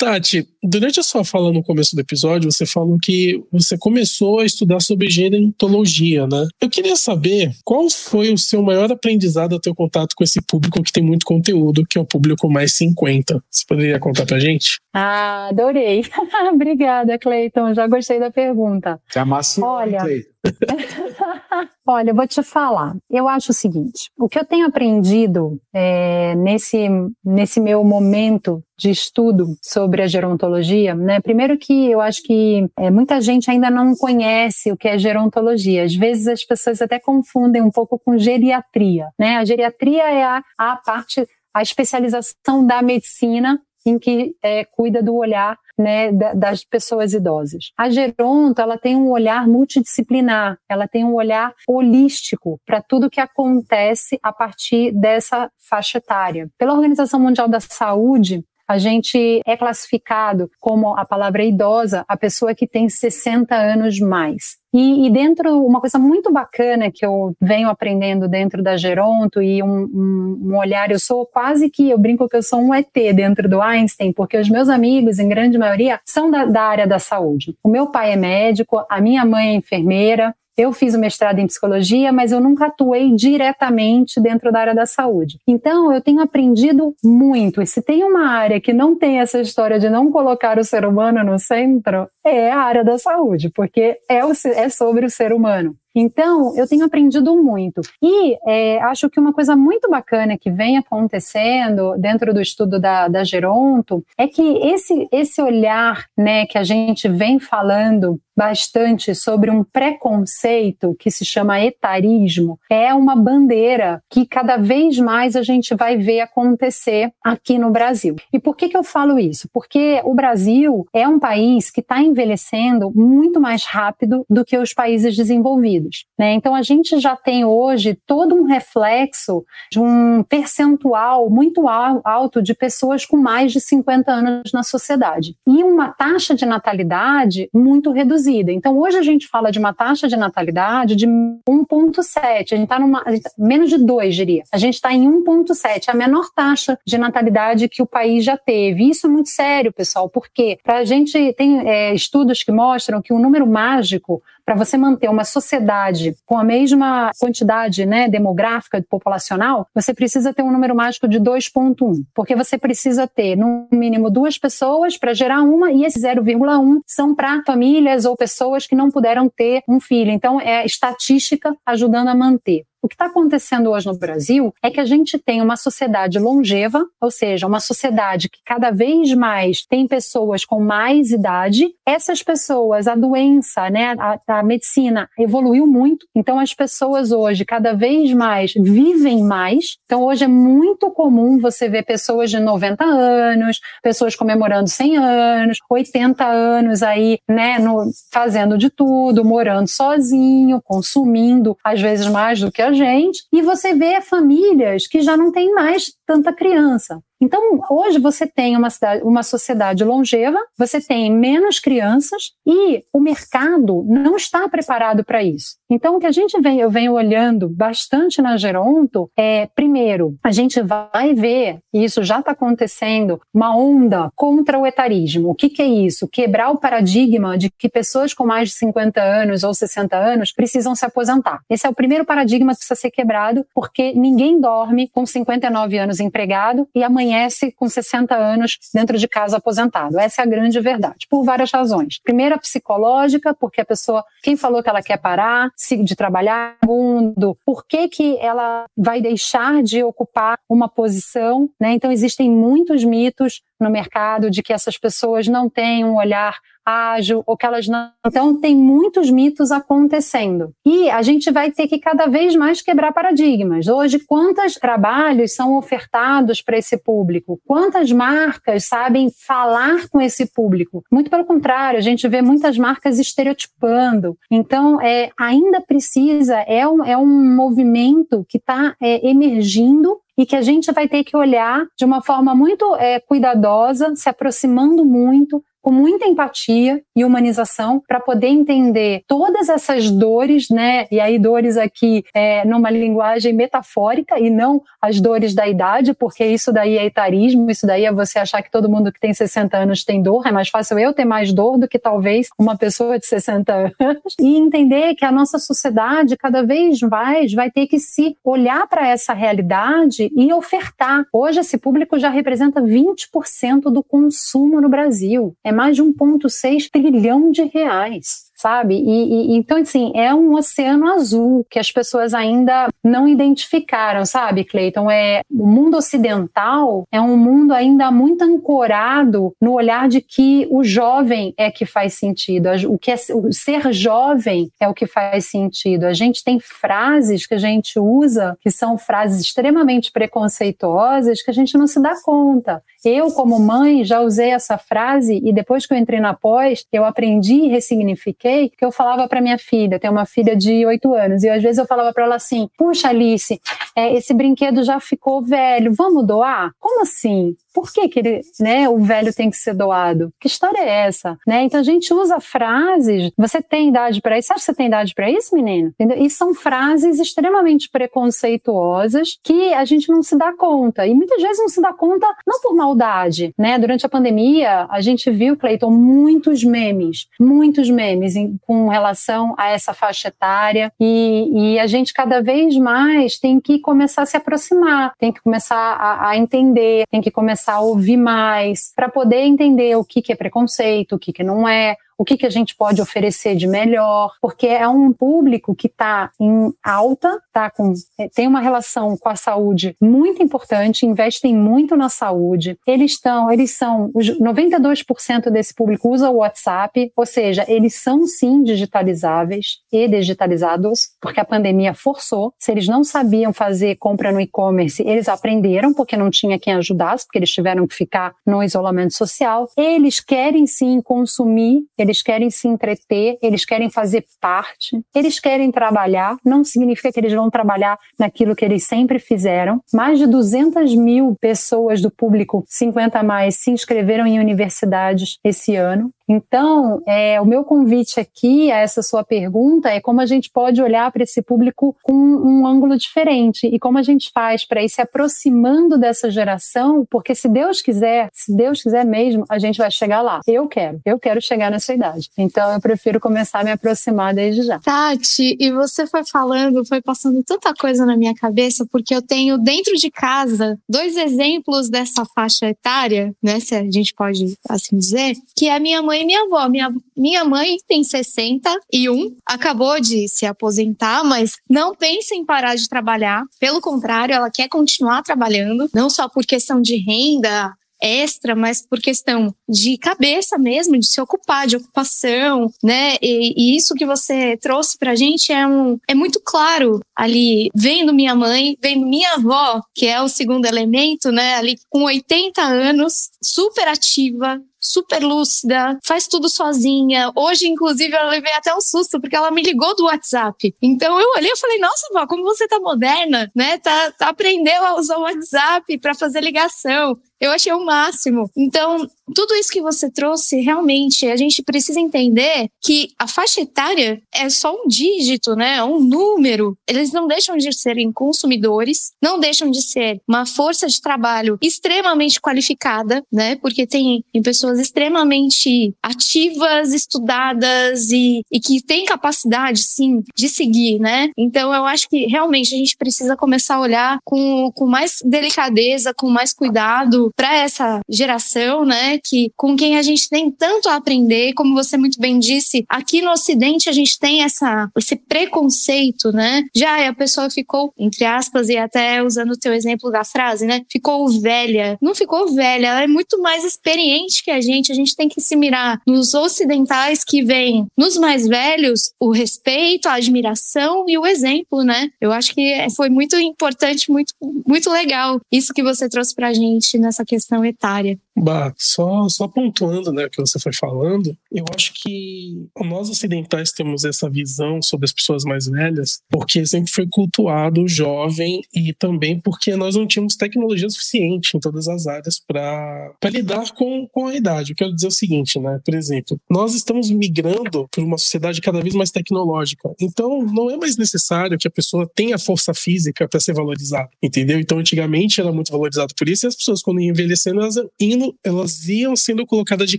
Tati, durante a sua fala no começo do episódio, você falou que você começou a estudar sobre gerontologia, né? Eu queria saber qual foi o seu maior aprendizado a ter contato com esse público que tem muito conteúdo, que é o público mais 50. Você poderia contar pra gente? Ah, adorei. (laughs) Obrigada, Cleiton. Já gostei da pergunta. Já amaciou, Olha, Cleiton. (laughs) Olha, eu vou te falar. Eu acho o seguinte: o que eu tenho aprendido é, nesse, nesse meu momento de estudo sobre a gerontologia, né? Primeiro que eu acho que é, muita gente ainda não conhece o que é gerontologia. Às vezes as pessoas até confundem um pouco com geriatria, né? A geriatria é a, a parte, a especialização da medicina em que é, cuida do olhar né, das pessoas idosas. A geronto, ela tem um olhar multidisciplinar, ela tem um olhar holístico para tudo que acontece a partir dessa faixa etária. Pela Organização Mundial da Saúde, a gente é classificado como a palavra idosa a pessoa que tem 60 anos mais. E, e, dentro, uma coisa muito bacana que eu venho aprendendo dentro da Geronto e um, um, um, olhar, eu sou quase que, eu brinco que eu sou um ET dentro do Einstein, porque os meus amigos, em grande maioria, são da, da área da saúde. O meu pai é médico, a minha mãe é enfermeira, eu fiz o mestrado em psicologia, mas eu nunca atuei diretamente dentro da área da saúde. Então, eu tenho aprendido muito. E se tem uma área que não tem essa história de não colocar o ser humano no centro, é a área da saúde, porque é, o, é sobre o ser humano. Então, eu tenho aprendido muito. E é, acho que uma coisa muito bacana que vem acontecendo dentro do estudo da, da Geronto é que esse, esse olhar né, que a gente vem falando bastante sobre um preconceito que se chama etarismo, é uma bandeira que cada vez mais a gente vai ver acontecer aqui no Brasil. E por que, que eu falo isso? Porque o Brasil é um país que está envelhecendo muito mais rápido do que os países desenvolvidos. Né? Então, a gente já tem hoje todo um reflexo de um percentual muito alto de pessoas com mais de 50 anos na sociedade e uma taxa de natalidade muito reduzida. Então, hoje a gente fala de uma taxa de natalidade de 1,7, a gente está numa tá, menos de 2, diria. A gente está em 1,7, a menor taxa de natalidade que o país já teve. Isso é muito sério, pessoal, porque para a gente tem é, estudos que mostram que o número mágico para você manter uma sociedade com a mesma quantidade né, demográfica populacional, você precisa ter um número mágico de 2,1, porque você precisa ter, no mínimo, duas pessoas para gerar uma, e esse 0,1 são para famílias ou pessoas que não puderam ter um filho. Então, é estatística ajudando a manter. O que está acontecendo hoje no Brasil é que a gente tem uma sociedade longeva, ou seja, uma sociedade que cada vez mais tem pessoas com mais idade. Essas pessoas, a doença, né, a, a medicina evoluiu muito, então as pessoas hoje cada vez mais vivem mais. Então hoje é muito comum você ver pessoas de 90 anos, pessoas comemorando 100 anos, 80 anos aí, né, no, fazendo de tudo, morando sozinho, consumindo às vezes mais do que a gente, e você vê famílias que já não têm mais tanta criança. Então, hoje você tem uma, cidade, uma sociedade longeva, você tem menos crianças e o mercado não está preparado para isso. Então, o que a gente vem, eu venho olhando bastante na Geronto é, primeiro, a gente vai ver, e isso já está acontecendo, uma onda contra o etarismo. O que, que é isso? Quebrar o paradigma de que pessoas com mais de 50 anos ou 60 anos precisam se aposentar. Esse é o primeiro paradigma que precisa ser quebrado, porque ninguém dorme com 59 anos empregado e amanhã amanhece com 60 anos dentro de casa aposentado. Essa é a grande verdade, por várias razões. Primeira, psicológica, porque a pessoa, quem falou que ela quer parar de trabalhar, segundo, por que, que ela vai deixar de ocupar uma posição, né? Então existem muitos mitos no mercado de que essas pessoas não têm um olhar ágil ou que elas não. Então, tem muitos mitos acontecendo. E a gente vai ter que cada vez mais quebrar paradigmas. Hoje, quantos trabalhos são ofertados para esse público? Quantas marcas sabem falar com esse público? Muito pelo contrário, a gente vê muitas marcas estereotipando. Então, é, ainda precisa, é um, é um movimento que está é, emergindo e que a gente vai ter que olhar de uma forma muito é, cuidadosa, se aproximando muito com muita empatia e humanização para poder entender todas essas dores, né? E aí dores aqui é, numa linguagem metafórica e não as dores da idade, porque isso daí é etarismo, isso daí é você achar que todo mundo que tem 60 anos tem dor, é mais fácil eu ter mais dor do que talvez uma pessoa de 60 anos. E entender que a nossa sociedade cada vez mais vai ter que se olhar para essa realidade e ofertar. Hoje esse público já representa 20% do consumo no Brasil. É mais de 1,6 trilhão de reais. sabe? E, e, então, assim, é um oceano azul que as pessoas ainda não identificaram, sabe, Cleiton? É, o mundo ocidental é um mundo ainda muito ancorado no olhar de que o jovem é que faz sentido, o que é, o ser jovem é o que faz sentido. A gente tem frases que a gente usa que são frases extremamente preconceituosas que a gente não se dá conta. Eu, como mãe, já usei essa frase e depois que eu entrei na pós, eu aprendi e ressignifiquei que eu falava para minha filha, tenho uma filha de oito anos, e às vezes eu falava para ela assim: Puxa, Alice, é, esse brinquedo já ficou velho, vamos doar? Como assim? Por que, que ele, né, o velho tem que ser doado? Que história é essa? Né? Então a gente usa frases. Você tem idade para isso? Você acha que você tem idade para isso, menino? Entendeu? E são frases extremamente preconceituosas que a gente não se dá conta. E muitas vezes não se dá conta não por maldade. Né? Durante a pandemia, a gente viu, Cleiton, muitos memes, muitos memes em, com relação a essa faixa etária. E, e, a gente cada vez mais tem que começar a se aproximar, tem que começar a, a entender, tem que começar começar a ouvir mais, para poder entender o que, que é preconceito, o que, que não é, o que, que a gente pode oferecer de melhor, porque é um público que está em alta, tá com, é, tem uma relação com a saúde muito importante, investem muito na saúde. Eles estão, eles são, os 92% desse público usa o WhatsApp, ou seja, eles são sim digitalizáveis e digitalizados, porque a pandemia forçou. Se eles não sabiam fazer compra no e-commerce, eles aprenderam porque não tinha quem ajudasse, porque eles tiveram que ficar no isolamento social. Eles querem sim consumir, eles eles querem se entreter, eles querem fazer parte, eles querem trabalhar. Não significa que eles vão trabalhar naquilo que eles sempre fizeram. Mais de 200 mil pessoas do público 50 a mais se inscreveram em universidades esse ano. Então, é, o meu convite aqui a essa sua pergunta é como a gente pode olhar para esse público com um ângulo diferente e como a gente faz para ir se aproximando dessa geração, porque se Deus quiser, se Deus quiser mesmo, a gente vai chegar lá. Eu quero, eu quero chegar nessa idade. Então, eu prefiro começar a me aproximar desde já. Tati, e você foi falando, foi passando tanta coisa na minha cabeça, porque eu tenho dentro de casa dois exemplos dessa faixa etária, né, se a gente pode assim dizer, que é a minha mãe e minha avó. Minha, minha mãe tem 61, acabou de se aposentar, mas não pensa em parar de trabalhar. Pelo contrário, ela quer continuar trabalhando, não só por questão de renda, extra, mas por questão de cabeça mesmo, de se ocupar, de ocupação, né? E, e isso que você trouxe pra gente é, um, é muito claro ali, vendo minha mãe, vendo minha avó, que é o segundo elemento, né? Ali com 80 anos, super ativa, super lúcida, faz tudo sozinha. Hoje, inclusive, eu levei até um susto, porque ela me ligou do WhatsApp. Então eu olhei e falei, nossa, vó, como você tá moderna, né? Tá, tá aprendeu a usar o WhatsApp para fazer ligação. Eu achei o máximo. Então, tudo isso que você trouxe, realmente, a gente precisa entender que a faixa etária é só um dígito, né? Um número. Eles não deixam de serem consumidores, não deixam de ser uma força de trabalho extremamente qualificada, né? Porque tem, tem pessoas extremamente ativas, estudadas e, e que têm capacidade, sim, de seguir, né? Então, eu acho que realmente a gente precisa começar a olhar com, com mais delicadeza, com mais cuidado para essa geração, né, que com quem a gente tem tanto a aprender, como você muito bem disse, aqui no Ocidente a gente tem essa esse preconceito, né? Já a pessoa ficou entre aspas e até usando o teu exemplo da frase, né? Ficou velha. Não ficou velha, ela é muito mais experiente que a gente. A gente tem que se mirar nos ocidentais que vêm nos mais velhos o respeito, a admiração e o exemplo, né? Eu acho que foi muito importante, muito muito legal isso que você trouxe pra gente nessa essa questão etária. Bah, só, só pontuando né, o que você foi falando, eu acho que nós ocidentais temos essa visão sobre as pessoas mais velhas porque sempre foi cultuado o jovem e também porque nós não tínhamos tecnologia suficiente em todas as áreas para lidar com, com a idade. Eu quero dizer o seguinte, né? Por exemplo, nós estamos migrando para uma sociedade cada vez mais tecnológica. Então, não é mais necessário que a pessoa tenha força física para ser valorizada, entendeu? Então, antigamente era muito valorizado por isso e as pessoas, quando iam envelhecendo, elas indo elas iam sendo colocadas de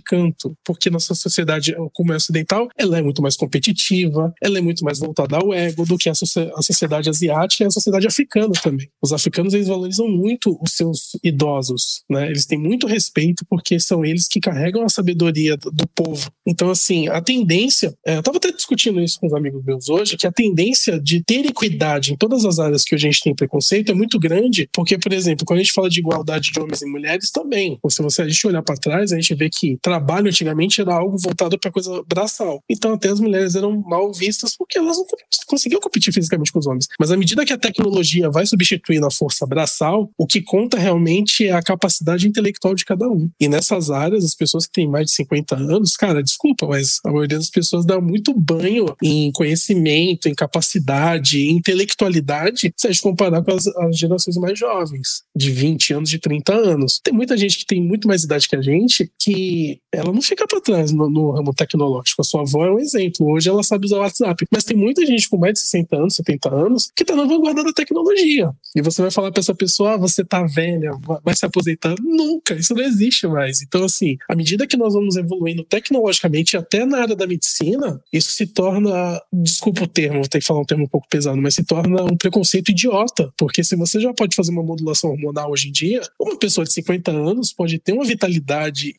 canto, porque nossa sociedade, como é ocidental, ela é muito mais competitiva, ela é muito mais voltada ao ego do que a, a sociedade asiática e a sociedade africana também. Os africanos, eles valorizam muito os seus idosos, né? Eles têm muito respeito porque são eles que carregam a sabedoria do, do povo. Então, assim, a tendência, é, eu estava até discutindo isso com os amigos meus hoje, que a tendência de ter equidade em todas as áreas que a gente tem preconceito é muito grande, porque, por exemplo, quando a gente fala de igualdade de homens e mulheres também, se você a gente olhar para trás, a gente vê que trabalho antigamente era algo voltado para coisa braçal. Então, até as mulheres eram mal vistas porque elas não conseguiam competir fisicamente com os homens. Mas à medida que a tecnologia vai substituindo a força braçal, o que conta realmente é a capacidade intelectual de cada um. E nessas áreas, as pessoas que têm mais de 50 anos, cara, desculpa, mas a maioria das pessoas dá muito banho em conhecimento, em capacidade, em intelectualidade, se a gente comparar com as, as gerações mais jovens, de 20 anos, de 30 anos. Tem muita gente que tem muito mais idade que a gente que ela não fica para trás no, no, ramo tecnológico. A sua avó é um exemplo. Hoje ela sabe usar o WhatsApp. Mas tem muita gente com mais de 60 anos, 70 anos, que tá na vanguarda da tecnologia. E você vai falar para essa pessoa, ah, você tá velha, vai se aposentar. Nunca, isso não existe mais. Então, assim, à medida que nós vamos evoluindo tecnologicamente, até na área da medicina, isso se torna, desculpa o termo, vou ter que falar um termo um pouco pesado, mas se torna um preconceito idiota. Porque se você já pode fazer uma modulação hormonal hoje em dia, uma pessoa de 50 anos pode ter uma vitalidade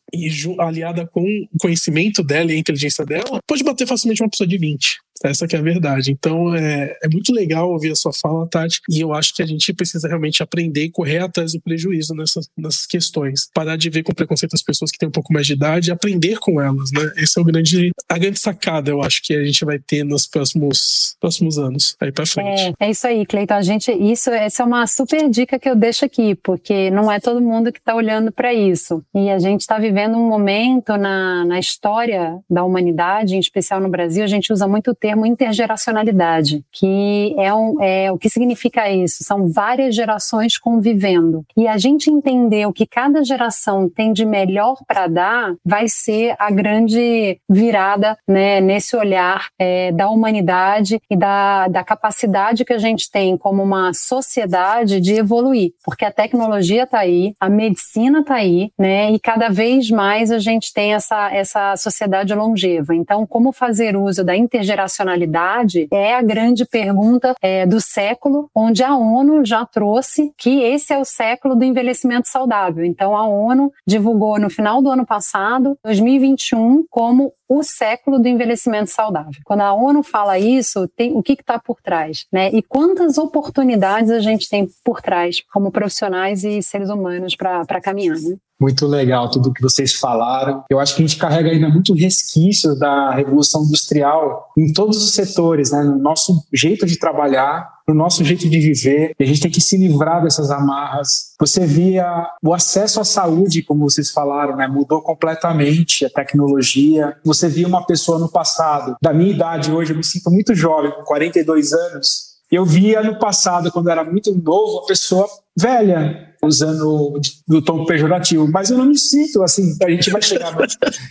aliada com o conhecimento dela e a inteligência dela, pode bater facilmente uma pessoa de 20. Essa que é a verdade. Então é, é muito legal ouvir a sua fala, Tati, e eu acho que a gente precisa realmente aprender e correr atrás do prejuízo nessas, nessas questões. Parar de ver com preconceito as pessoas que têm um pouco mais de idade e aprender com elas, né? Esse é o grande, a grande sacada, eu acho, que a gente vai ter nos próximos, próximos anos, aí pra frente. É, é isso aí, Cleiton. A gente, isso, essa é uma super dica que eu deixo aqui, porque não é todo mundo que está olhando para isso. E a gente está vivendo um momento na, na história da humanidade, em especial no Brasil, a gente usa muito o termo intergeracionalidade, que é, um, é o que significa isso? São várias gerações convivendo. E a gente entender o que cada geração tem de melhor para dar vai ser a grande virada né, nesse olhar é, da humanidade e da, da capacidade que a gente tem como uma sociedade de evoluir. Porque a tecnologia está aí, a medicina está aí, né, e cada vez mais a gente tem essa, essa sociedade longeva. Então, como fazer uso da intergeracionalidade internacionalidade é a grande pergunta é, do século, onde a ONU já trouxe que esse é o século do envelhecimento saudável. Então, a ONU divulgou no final do ano passado, 2021, como o século do envelhecimento saudável. Quando a ONU fala isso, tem, o que está por trás? Né? E quantas oportunidades a gente tem por trás, como profissionais e seres humanos, para caminhar? Né? Muito legal tudo que vocês falaram. Eu acho que a gente carrega ainda muito resquício da Revolução Industrial em todos os setores, né? no nosso jeito de trabalhar, no nosso jeito de viver. E a gente tem que se livrar dessas amarras. Você via o acesso à saúde, como vocês falaram, né? mudou completamente a tecnologia. Você via uma pessoa no passado, da minha idade hoje, eu me sinto muito jovem, com 42 anos. Eu via no passado, quando era muito novo, a pessoa velha, usando do tom pejorativo, mas eu não me sinto assim, a gente vai chegar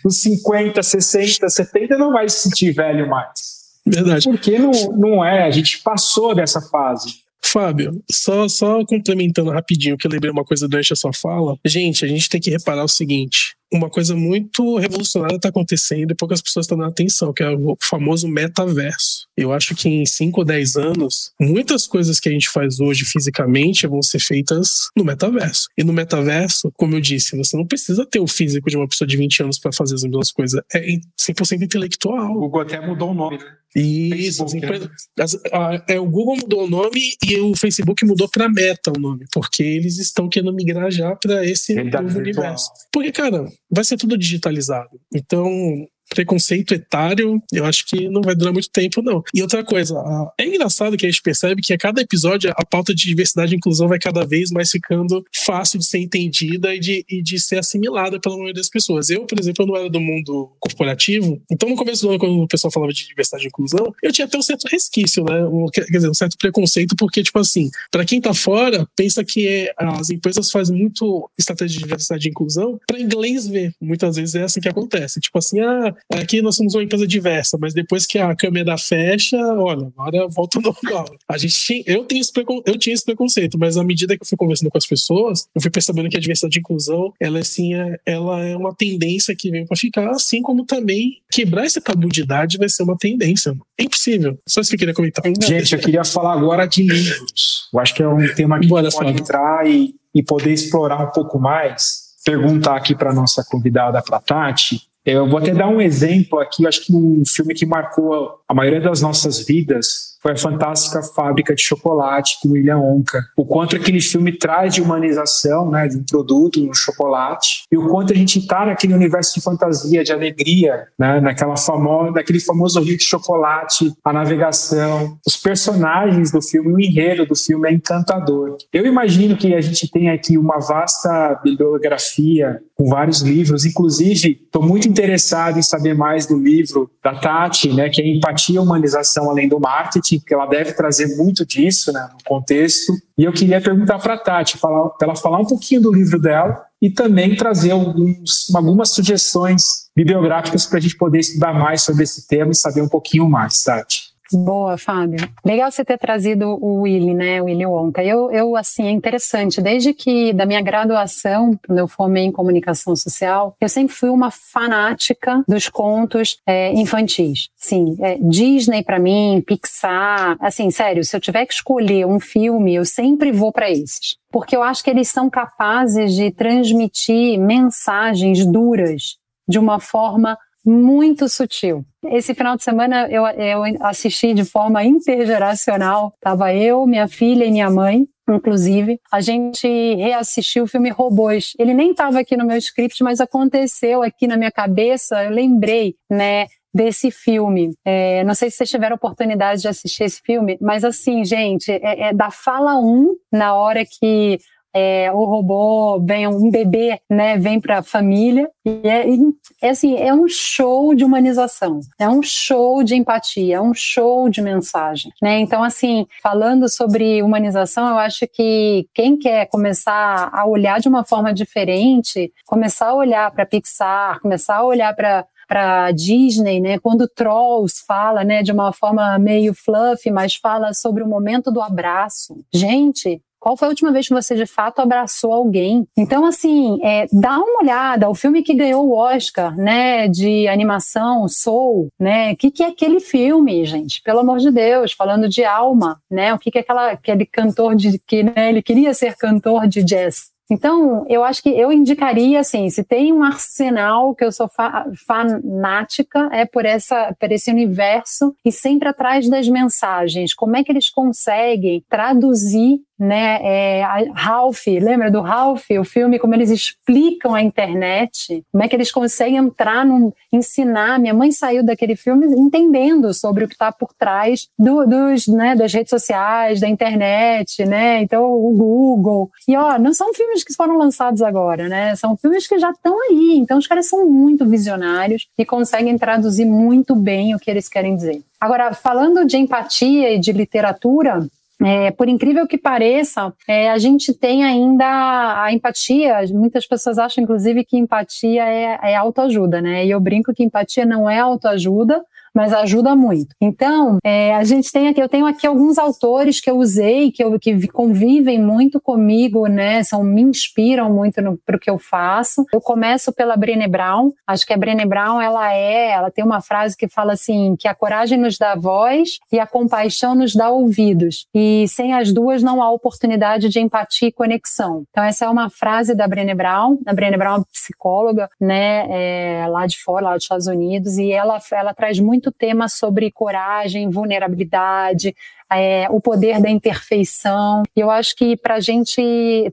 nos 50, 60, 70 não vai se sentir velho mais. Verdade. Porque não, não é, a gente passou dessa fase. Fábio, só, só complementando rapidinho, que eu lembrei uma coisa durante a sua fala. Gente, a gente tem que reparar o seguinte: uma coisa muito revolucionária está acontecendo e poucas pessoas estão dando atenção, que é o famoso metaverso. Eu acho que em 5 ou 10 anos, muitas coisas que a gente faz hoje fisicamente vão ser feitas no metaverso. E no metaverso, como eu disse, você não precisa ter o físico de uma pessoa de 20 anos para fazer as mesmas coisas. É 100% intelectual. O Google até mudou o nome, né? Isso, Facebook, né? as, a, é, o Google mudou o nome e o Facebook mudou para Meta o nome, porque eles estão querendo migrar já para esse novo universo. Porque, cara, vai ser tudo digitalizado. Então, preconceito etário, eu acho que não vai durar muito tempo, não. E outra coisa, é engraçado que a gente percebe que a cada episódio a pauta de diversidade e inclusão vai cada vez mais ficando fácil de ser entendida e de, e de ser assimilada pela maioria das pessoas. Eu, por exemplo, eu não era do mundo corporativo, então no começo do ano, quando o pessoal falava de diversidade e inclusão, eu tinha até um certo resquício, né? Um, quer dizer, um certo preconceito, porque, tipo assim, para quem tá fora, pensa que as empresas fazem muito estratégia de diversidade e inclusão para inglês ver. Muitas vezes é assim que acontece. Tipo assim, ah, aqui nós somos uma empresa diversa, mas depois que a câmera fecha, olha, agora volta ao normal. A gente tinha, eu, tenho eu tinha esse preconceito, mas à medida que eu fui conversando com as pessoas, eu fui percebendo que a diversidade e inclusão, ela, assim, é, ela é uma tendência que veio para ficar, assim como também quebrar esse tabu de idade vai ser uma tendência. É impossível. Só isso que eu queria comentar. Gente, eu queria falar agora de livros. Eu acho que é um tema que Bora, pode entrar e, e poder explorar um pouco mais perguntar aqui para nossa convidada, para Tati, eu vou até dar um exemplo aqui, acho que um filme que marcou a maioria das nossas vidas foi a fantástica Fábrica de Chocolate do William Wonka. O quanto aquele filme traz de humanização, né, de um produto, um chocolate, e o quanto a gente está naquele universo de fantasia, de alegria, né, naquela famosa, naquele famoso rio de chocolate, a navegação, os personagens do filme, o enredo do filme é encantador. Eu imagino que a gente tem aqui uma vasta bibliografia com vários livros, inclusive estou muito interessado em saber mais do livro da Tati, né, que é Empatia Humanização Além do Marketing, porque ela deve trazer muito disso né, no contexto. E eu queria perguntar para a Tati, para ela falar um pouquinho do livro dela e também trazer alguns, algumas sugestões bibliográficas para a gente poder estudar mais sobre esse tema e saber um pouquinho mais, Tati. Boa, Fábio. Legal você ter trazido o Willy, né, o Willy Wonka. Eu, eu, assim, é interessante, desde que da minha graduação, quando eu formei em comunicação social, eu sempre fui uma fanática dos contos é, infantis. Sim, é, Disney para mim, Pixar, assim, sério, se eu tiver que escolher um filme, eu sempre vou para esses. Porque eu acho que eles são capazes de transmitir mensagens duras de uma forma muito sutil. Esse final de semana eu, eu assisti de forma intergeracional. Tava eu, minha filha e minha mãe, inclusive. A gente reassistiu o filme Robôs. Ele nem estava aqui no meu script, mas aconteceu aqui na minha cabeça. Eu lembrei, né? desse filme. É, não sei se vocês tiveram oportunidade de assistir esse filme, mas assim, gente, é, é da fala 1, um, na hora que é, o robô vem um bebê, né, vem para a família e é, é, assim é um show de humanização, é um show de empatia, é um show de mensagem, né? Então assim falando sobre humanização, eu acho que quem quer começar a olhar de uma forma diferente, começar a olhar para Pixar, começar a olhar para para Disney, né? Quando Trolls fala, né, de uma forma meio fluffy, mas fala sobre o momento do abraço. Gente, qual foi a última vez que você de fato abraçou alguém? Então, assim, é, dá uma olhada. O filme que ganhou o Oscar, né, de animação, Soul, né? O que, que é aquele filme, gente? Pelo amor de Deus, falando de alma, né? O que, que é aquela, aquele cantor de que né, ele queria ser cantor de jazz? Então, eu acho que eu indicaria, assim, se tem um arsenal que eu sou fa fanática, é por, essa, por esse universo e sempre atrás das mensagens. Como é que eles conseguem traduzir né? É, Ralph, lembra do Ralph, o filme, como eles explicam a internet, como é que eles conseguem entrar num, ensinar. Minha mãe saiu daquele filme entendendo sobre o que está por trás do, dos, né, das redes sociais, da internet, né? Então, o Google. E ó, não são filmes que foram lançados agora, né? São filmes que já estão aí. Então, os caras são muito visionários e conseguem traduzir muito bem o que eles querem dizer. Agora, falando de empatia e de literatura, é, por incrível que pareça, é, a gente tem ainda a empatia. Muitas pessoas acham, inclusive, que empatia é, é autoajuda, né? E eu brinco que empatia não é autoajuda, mas ajuda muito. Então, é, a gente tem aqui, eu tenho aqui alguns autores que eu usei, que, eu, que convivem muito comigo, né? São, me inspiram muito para o que eu faço. Eu começo pela Brené Brown. Acho que a Brené Brown, ela é, ela tem uma frase que fala assim, que a coragem nos dá voz e a compaixão nos dá ouvidos. E sem as duas não há oportunidade de empatia e conexão. Então, essa é uma frase da Brené Brown. A Brené Brown é psicóloga, né? É, lá de fora, lá dos Estados Unidos, e ela, ela traz muito muito tema sobre coragem, vulnerabilidade, é, o poder da imperfeição. E eu acho que para a gente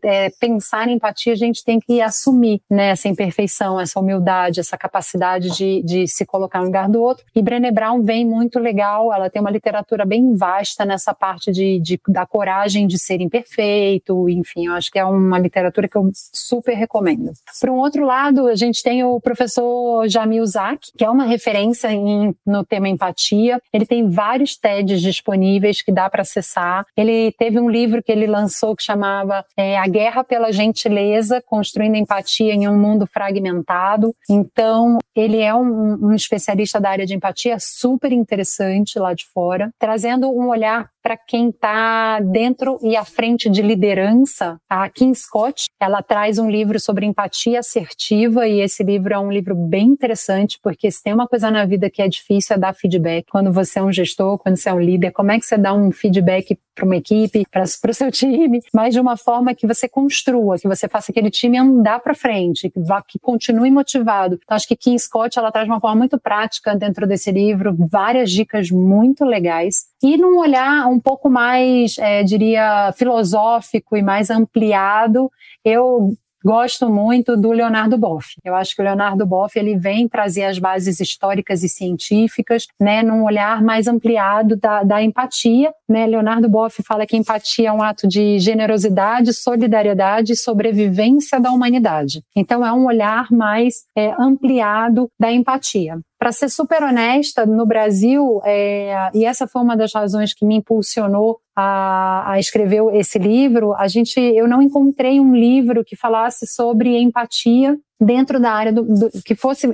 é, pensar em empatia, a gente tem que assumir né, essa imperfeição, essa humildade, essa capacidade de, de se colocar no lugar do outro. E Brené Brown vem muito legal, ela tem uma literatura bem vasta nessa parte de, de da coragem de ser imperfeito, enfim, eu acho que é uma literatura que eu super recomendo. Por um outro lado, a gente tem o professor Jamil Zak, que é uma referência em, no tema empatia. Ele tem vários TEDs disponíveis que dá para acessar. Ele teve um livro que ele lançou que chamava é, A Guerra pela Gentileza, Construindo Empatia em um Mundo Fragmentado. Então, ele é um, um especialista da área de empatia super interessante lá de fora, trazendo um olhar para quem está dentro e à frente de liderança. A Kim Scott, ela traz um livro sobre empatia assertiva e esse livro é um livro bem interessante porque se tem uma coisa na vida que é difícil é dar feedback. Quando você é um gestor, quando você é um líder, como é que você dá um feedback para uma equipe, para o seu time, mas de uma forma que você construa, que você faça aquele time andar para frente, que, vá, que continue motivado. Então, acho que Kim Scott ela traz uma forma muito prática dentro desse livro, várias dicas muito legais e num olhar um pouco mais, é, diria, filosófico e mais ampliado, eu Gosto muito do Leonardo Boff. Eu acho que o Leonardo Boff ele vem trazer as bases históricas e científicas, né, num olhar mais ampliado da, da empatia. Né? Leonardo Boff fala que empatia é um ato de generosidade, solidariedade e sobrevivência da humanidade. Então é um olhar mais é, ampliado da empatia. Para ser super honesta, no Brasil, é, e essa foi uma das razões que me impulsionou a, a, escrever esse livro, a gente, eu não encontrei um livro que falasse sobre empatia dentro da área do, do que fosse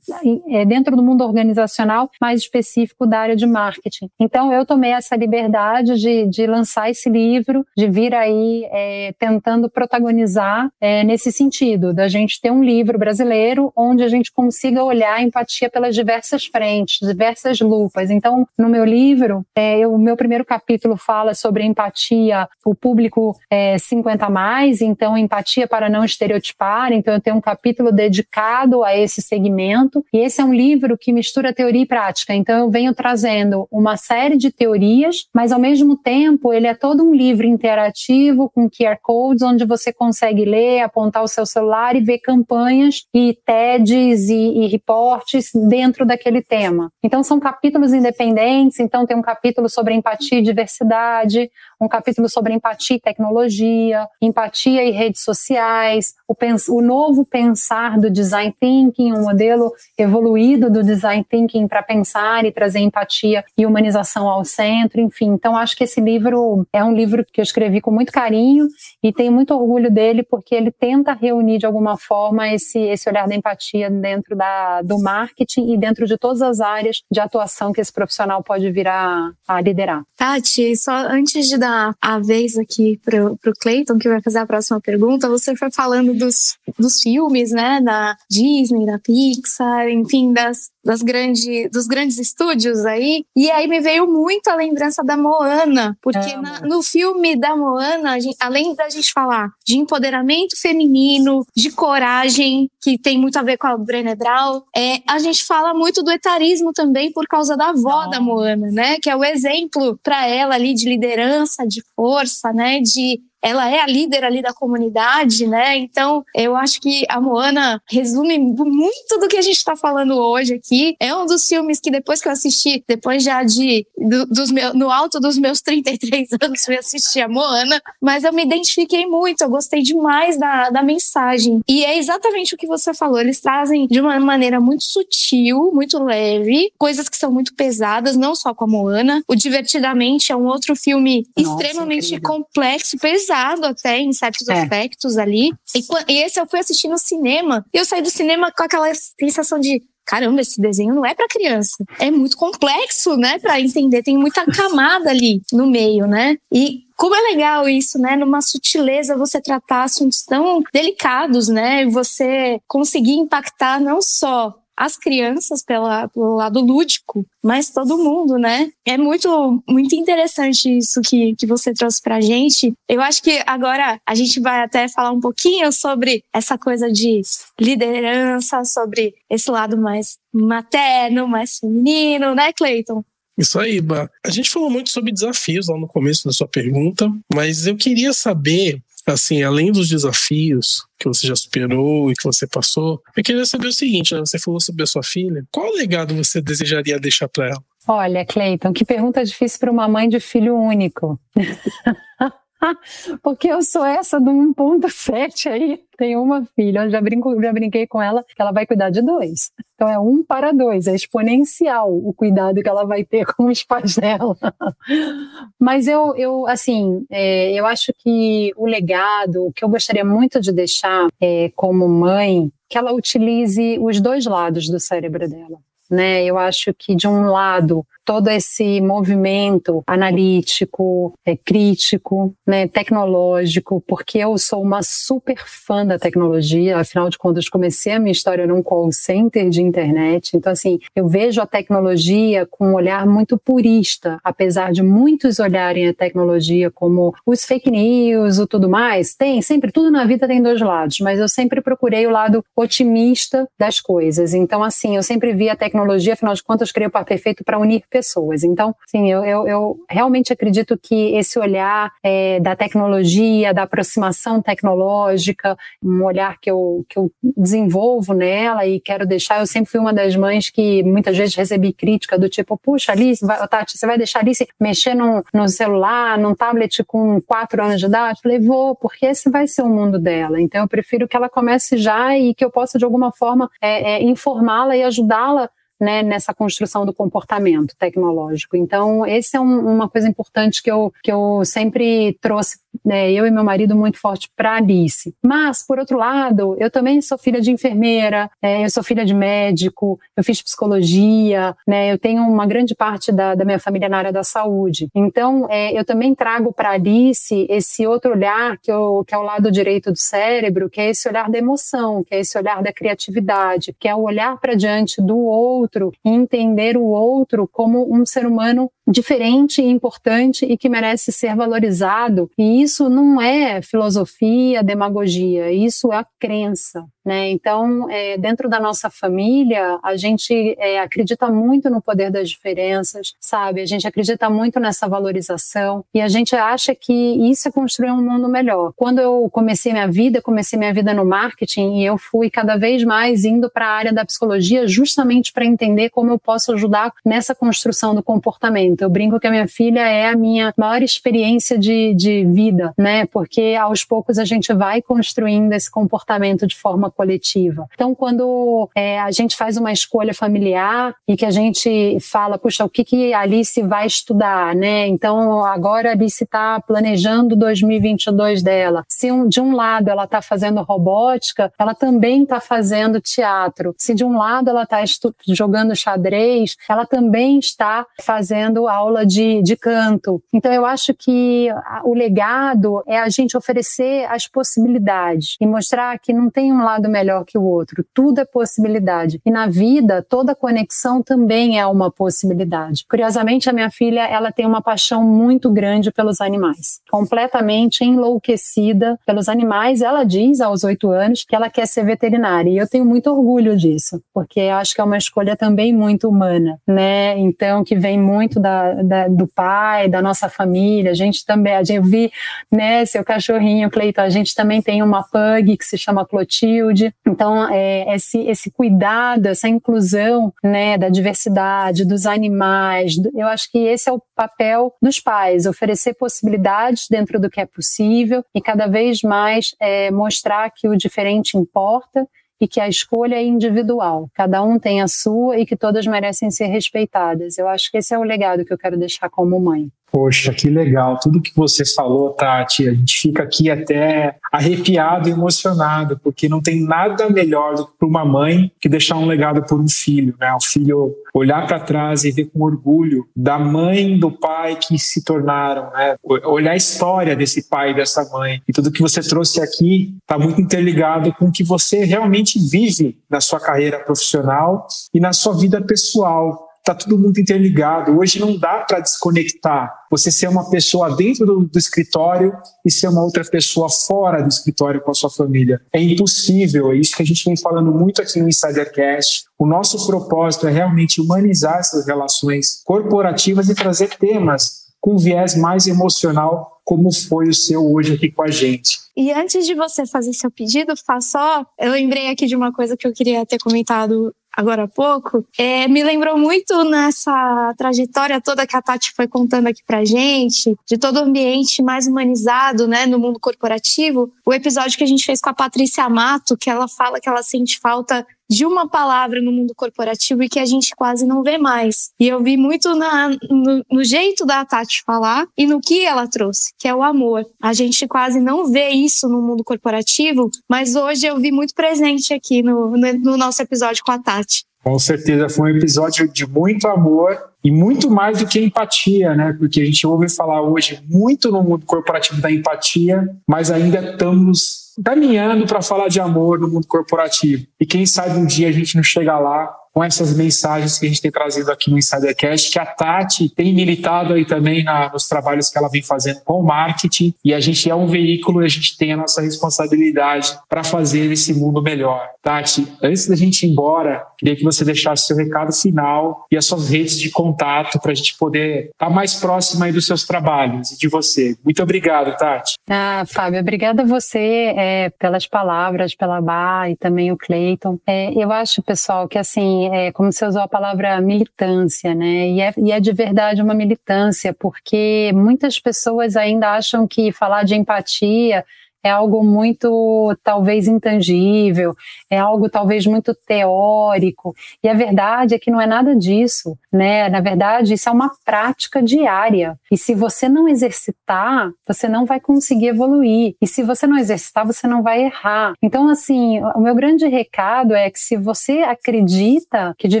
é, dentro do mundo organizacional mais específico da área de marketing. Então eu tomei essa liberdade de, de lançar esse livro, de vir aí é, tentando protagonizar é, nesse sentido, da gente ter um livro brasileiro onde a gente consiga olhar a empatia pelas diversas frentes, diversas lupas. Então no meu livro, é, o meu primeiro capítulo fala sobre empatia, o público 50 é, mais, então empatia para não estereotipar. Então eu tenho um capítulo dedicado a esse segmento. E esse é um livro que mistura teoria e prática. Então, eu venho trazendo uma série de teorias, mas ao mesmo tempo, ele é todo um livro interativo com QR codes, onde você consegue ler, apontar o seu celular e ver campanhas e TEDs e, e reportes dentro daquele tema. Então, são capítulos independentes. Então, tem um capítulo sobre empatia e diversidade, protéger. Um capítulo sobre empatia e tecnologia, empatia e redes sociais, o, o novo pensar do design thinking, um modelo evoluído do design thinking para pensar e trazer empatia e humanização ao centro, enfim. Então, acho que esse livro é um livro que eu escrevi com muito carinho e tenho muito orgulho dele porque ele tenta reunir de alguma forma esse, esse olhar da empatia dentro da, do marketing e dentro de todas as áreas de atuação que esse profissional pode vir a, a liderar. Tati, só antes de dar dar a vez aqui pro, pro Clayton, que vai fazer a próxima pergunta, você foi falando dos, dos filmes, né, da Disney, da Pixar, enfim, das, das grande, dos grandes estúdios aí. E aí me veio muito a lembrança da Moana, porque na, no filme da Moana, gente, além da gente falar de empoderamento feminino, de coragem, que tem muito a ver com a Brené Brown, é, a gente fala muito do etarismo também por causa da avó da Moana, né? Que é o exemplo para ela ali de liderança, de força, né? De ela é a líder ali da comunidade, né? Então, eu acho que a Moana resume muito do que a gente está falando hoje aqui. É um dos filmes que depois que eu assisti, depois já de do, dos meus, no alto dos meus (laughs) 33 anos, fui assistir a Moana, mas eu me identifiquei muito, eu gostei demais da, da mensagem. E é exatamente o que você falou, eles trazem de uma maneira muito sutil, muito leve, coisas que são muito pesadas, não só com a Moana. O Divertidamente é um outro filme Nossa, extremamente incrível. complexo, pesado pesado até em certos é. aspectos ali. E, e esse eu fui assistir no cinema e eu saí do cinema com aquela sensação de caramba, esse desenho não é para criança. É muito complexo, né, para entender, tem muita camada ali no meio, né? E como é legal isso, né? Numa sutileza você tratar assuntos tão delicados, né? E você conseguir impactar não só as crianças pela, pelo lado lúdico, mas todo mundo, né? É muito, muito interessante isso que, que você trouxe pra gente. Eu acho que agora a gente vai até falar um pouquinho sobre essa coisa de liderança, sobre esse lado mais materno, mais feminino, né, Cleiton? Isso aí, Ba. A gente falou muito sobre desafios lá no começo da sua pergunta, mas eu queria saber assim, além dos desafios que você já superou e que você passou, eu queria saber o seguinte, né? Você falou sobre a sua filha. Qual legado você desejaria deixar para ela? Olha, Cleiton, que pergunta difícil para uma mãe de filho único. (laughs) (laughs) Porque eu sou essa do 1.7 aí. Tenho uma filha, eu já, brinco, já brinquei com ela que ela vai cuidar de dois. Então é um para dois, é exponencial o cuidado que ela vai ter (laughs) com os pais dela. (laughs) Mas eu, eu assim, é, eu acho que o legado, o que eu gostaria muito de deixar é, como mãe, que ela utilize os dois lados do cérebro dela. Né? Eu acho que de um lado todo esse movimento analítico, é, crítico, né, tecnológico, porque eu sou uma super fã da tecnologia, afinal de contas comecei a minha história num call center de internet, então assim, eu vejo a tecnologia com um olhar muito purista, apesar de muitos olharem a tecnologia como os fake news, o tudo mais, tem, sempre, tudo na vida tem dois lados, mas eu sempre procurei o lado otimista das coisas, então assim, eu sempre vi a tecnologia, afinal de contas, criei o par perfeito para unir pessoas, então, sim, eu, eu, eu, realmente acredito que esse olhar é, da tecnologia, da aproximação tecnológica, um olhar que eu, que eu desenvolvo nela e quero deixar, eu sempre fui uma das mães que muitas vezes recebi crítica do tipo, puxa, Alice, vai, Tati, você vai deixar Alice mexer no, no celular, num tablet com quatro anos de idade? Eu falei, vou, porque esse vai ser o mundo dela. Então eu prefiro que ela comece já e que eu possa de alguma forma é, é, informá-la e ajudá-la né, nessa construção do comportamento tecnológico. Então, esse é um, uma coisa importante que eu, que eu sempre trouxe, né, eu e meu marido, muito forte para Alice. Mas, por outro lado, eu também sou filha de enfermeira, é, eu sou filha de médico, eu fiz psicologia, né, eu tenho uma grande parte da, da minha família na área da saúde. Então, é, eu também trago para Alice esse outro olhar, que, eu, que é o lado direito do cérebro, que é esse olhar da emoção, que é esse olhar da criatividade, que é o olhar para diante do outro outro entender o outro como um ser humano diferente e importante e que merece ser valorizado. E isso não é filosofia, demagogia, isso é a crença. Né? Então, é, dentro da nossa família, a gente é, acredita muito no poder das diferenças, sabe? A gente acredita muito nessa valorização e a gente acha que isso é construir um mundo melhor. Quando eu comecei minha vida, comecei minha vida no marketing e eu fui cada vez mais indo para a área da psicologia justamente para entender como eu posso ajudar nessa construção do comportamento. Eu brinco que a minha filha é a minha maior experiência de, de vida, né? Porque aos poucos a gente vai construindo esse comportamento de forma coletiva. Então, quando é, a gente faz uma escolha familiar e que a gente fala, puxa, o que, que a Alice vai estudar, né? Então, agora a Alice está planejando 2022 dela. Se um, de um lado ela está fazendo robótica, ela também está fazendo teatro. Se de um lado ela está jogando xadrez, ela também está fazendo aula de, de canto. Então, eu acho que o legado é a gente oferecer as possibilidades e mostrar que não tem um lado melhor que o outro. Tudo é possibilidade. E na vida, toda conexão também é uma possibilidade. Curiosamente, a minha filha, ela tem uma paixão muito grande pelos animais. Completamente enlouquecida pelos animais. Ela diz aos oito anos que ela quer ser veterinária. E eu tenho muito orgulho disso, porque acho que é uma escolha também muito humana, né? Então, que vem muito da, da do pai, da nossa família. A gente também, a gente vi, né, seu cachorrinho, Cleiton, a gente também tem uma pug que se chama Clotilde. Então, é, esse, esse cuidado, essa inclusão, né, da diversidade, dos animais, eu acho que esse é o papel dos pais, oferecer possibilidades dentro do que é possível e cada vez mais é, mostrar que o diferente importa e que a escolha é individual. Cada um tem a sua e que todas merecem ser respeitadas. Eu acho que esse é o legado que eu quero deixar como mãe. Poxa, que legal. Tudo que você falou, Tati, a gente fica aqui até arrepiado e emocionado, porque não tem nada melhor do que para uma mãe que deixar um legado por um filho, né? O filho olhar para trás e ver com orgulho da mãe, do pai que se tornaram, né? Olhar a história desse pai e dessa mãe. E tudo que você trouxe aqui está muito interligado com o que você realmente vive na sua carreira profissional e na sua vida pessoal está tudo muito interligado. Hoje não dá para desconectar. Você ser uma pessoa dentro do, do, escritório e ser uma outra pessoa fora do escritório com a sua família. É impossível. É isso que a gente vem falando muito aqui no Insidercast. O nosso propósito é realmente humanizar essas relações corporativas e trazer temas com viés mais emocional, como foi o seu hoje aqui com a gente. E antes de você fazer seu pedido, faça só. Eu lembrei aqui de uma coisa que eu queria ter comentado agora há pouco, é, me lembrou muito nessa trajetória toda que a Tati foi contando aqui pra gente, de todo o ambiente mais humanizado, né, no mundo corporativo, o episódio que a gente fez com a Patrícia Mato, que ela fala que ela sente falta de uma palavra no mundo corporativo e que a gente quase não vê mais. E eu vi muito na, no, no, jeito da Tati falar e no que ela trouxe, que é o amor. A gente quase não vê isso no mundo corporativo, mas hoje eu vi muito presente aqui no, no, no nosso episódio com a Tati. Com certeza, foi um episódio de muito amor e muito mais do que empatia, né? Porque a gente ouve falar hoje muito no mundo corporativo da empatia, mas ainda estamos caminhando para falar de amor no mundo corporativo. E quem sabe um dia a gente não chega lá com essas mensagens que a gente tem trazido aqui no Insidercast, que a Tati tem militado aí também na, nos trabalhos que ela vem fazendo com o marketing, e a gente é um veículo e a gente tem a nossa responsabilidade para fazer esse mundo melhor. Tati, antes da gente ir embora, queria que você deixasse seu recado final e as suas redes de contato para a gente poder estar tá mais próximo aí dos seus trabalhos e de você. Muito obrigado, Tati. Ah, Fábio, obrigada a você é, pelas palavras, pela Bá e também o Cleiton. É, eu acho, pessoal, que assim, é, como você usou a palavra militância, né? E é, e é de verdade uma militância, porque muitas pessoas ainda acham que falar de empatia é algo muito, talvez, intangível, é algo talvez muito teórico. E a verdade é que não é nada disso, né? Na verdade, isso é uma prática diária. E se você não exercitar, você não vai conseguir evoluir. E se você não exercitar, você não vai errar. Então, assim, o meu grande recado é que se você acredita que de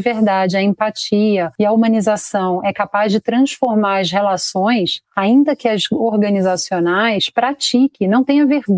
verdade a empatia e a humanização é capaz de transformar as relações, ainda que as organizacionais, pratique, não tenha vergonha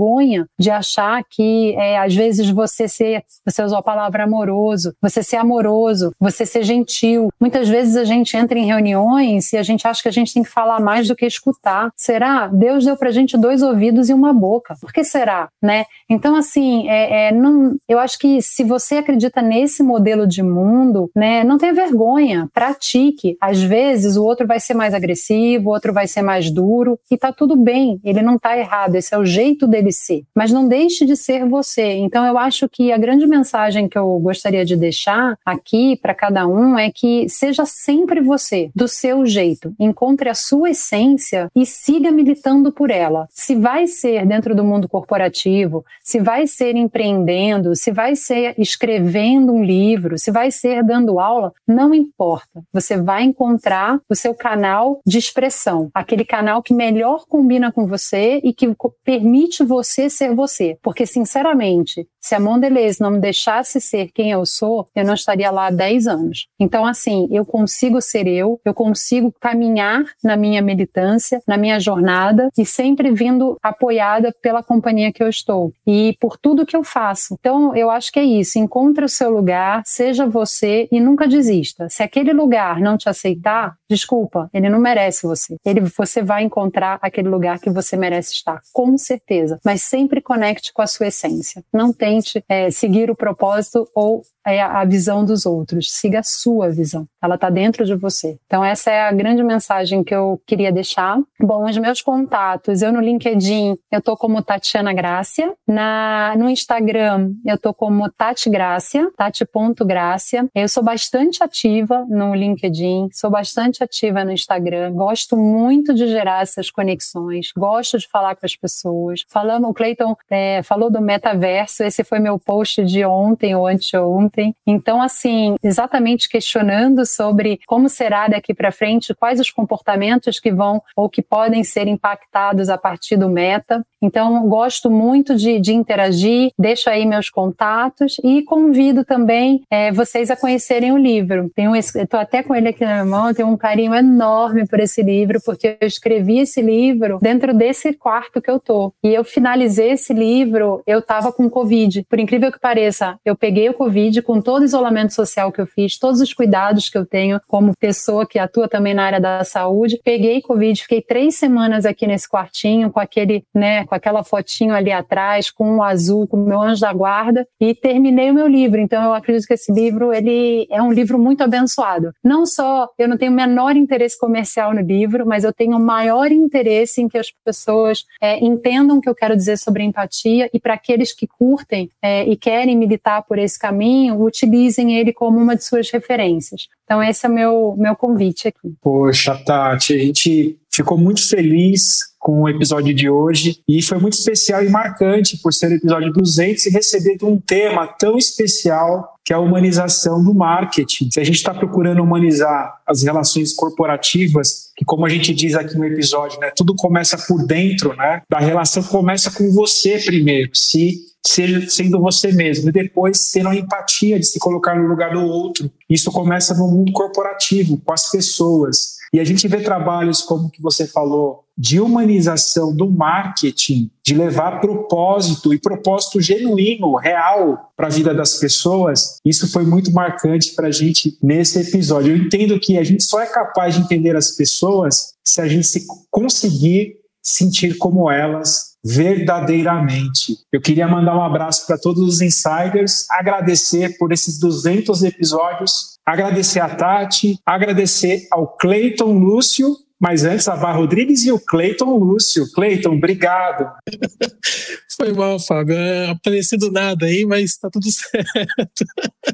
de achar que é, às vezes você ser, você usou a palavra amoroso, você ser amoroso, você ser gentil. Muitas vezes a gente entra em reuniões e a gente acha que a gente tem que falar mais do que escutar. Será? Deus deu pra gente dois ouvidos e uma boca. Por que será? Né? Então, assim, é, é, não, eu acho que se você acredita nesse modelo de mundo, né, não tenha vergonha, pratique. Às vezes o outro vai ser mais agressivo, o outro vai ser mais duro e tá tudo bem, ele não tá errado, esse é o jeito dele ser. Mas não deixe de ser você. Então eu acho que a grande mensagem que eu gostaria de deixar aqui para cada um é que seja sempre você, do seu jeito. Encontre a sua essência e siga militando por ela. Se vai ser dentro do mundo corporativo, se vai ser empreendendo, se vai ser escrevendo um livro, se vai ser dando aula, não importa. Você vai encontrar o seu canal de expressão, aquele canal que melhor combina com você e que permite você ser você. Porque, sinceramente, se a Mondelez não me deixasse ser quem eu sou, eu não estaria lá há 10 anos. Então, assim, eu consigo ser eu, eu consigo caminhar na minha militância, na minha jornada e sempre vindo apoiada pela companhia que eu estou e por tudo que eu faço. Então, eu acho que é isso. Encontre o seu lugar, seja você e nunca desista. Se aquele lugar não te aceitar, desculpa, ele não merece você. Ele, você vai encontrar aquele lugar que você merece estar, com certeza. Mas sempre conecte com a sua essência. Não tem é, seguir o propósito ou é a visão dos outros. Siga a sua visão. Ela está dentro de você. Então, essa é a grande mensagem que eu queria deixar. Bom, os meus contatos, eu no LinkedIn, eu tô como Tatiana Grácia. Na, no Instagram, eu tô como Tati Grácia, tati.grácia. Eu sou bastante ativa no LinkedIn, sou bastante ativa no Instagram. Gosto muito de gerar essas conexões, gosto de falar com as pessoas. Falamos, o Clayton é, falou do metaverso, esse foi meu post de ontem ou anteontem. Então, assim, exatamente questionando sobre como será daqui para frente, quais os comportamentos que vão ou que podem ser impactados a partir do meta. Então, gosto muito de, de interagir, deixo aí meus contatos e convido também é, vocês a conhecerem o livro. Estou até com ele aqui na mão, tenho um carinho enorme por esse livro, porque eu escrevi esse livro dentro desse quarto que eu tô. E eu finalizei esse livro, eu estava com Covid. Por incrível que pareça, eu peguei o Covid com todo o isolamento social que eu fiz, todos os cuidados que eu tenho como pessoa que atua também na área da saúde. Peguei Covid, fiquei três semanas aqui nesse quartinho com aquele, né, com aquela fotinho ali atrás, com o azul, com o meu anjo da guarda e terminei o meu livro. Então eu acredito que esse livro, ele é um livro muito abençoado. Não só eu não tenho o menor interesse comercial no livro, mas eu tenho o maior interesse em que as pessoas é, entendam o que eu quero dizer sobre empatia e para aqueles que curtem é, e querem militar por esse caminho, utilizem ele como uma de suas referências. Então, esse é o meu, meu convite aqui. Poxa, Tati, a gente ficou muito feliz com o episódio de hoje e foi muito especial e marcante por ser o episódio 200 e receber um tema tão especial que é a humanização do marketing. Se a gente está procurando humanizar as relações corporativas, que como a gente diz aqui no episódio, né, tudo começa por dentro, né? A relação começa com você primeiro. Se seja sendo você mesmo, e depois tendo a empatia de se colocar no lugar do outro. Isso começa no mundo corporativo, com as pessoas. E a gente vê trabalhos como que você falou, de humanização do marketing, de levar propósito e propósito genuíno, real para a vida das pessoas, isso foi muito marcante para a gente nesse episódio. Eu entendo que a gente só é capaz de entender as pessoas se a gente se conseguir sentir como elas verdadeiramente. Eu queria mandar um abraço para todos os insiders, agradecer por esses 200 episódios, agradecer a Tati, agradecer ao Cleiton Lúcio, mas antes a Bar Rodrigues e o Cleiton Lúcio. Cleiton, obrigado. (laughs) Foi mal, Fábio. É aparecido nada aí, mas tá tudo (laughs) certo.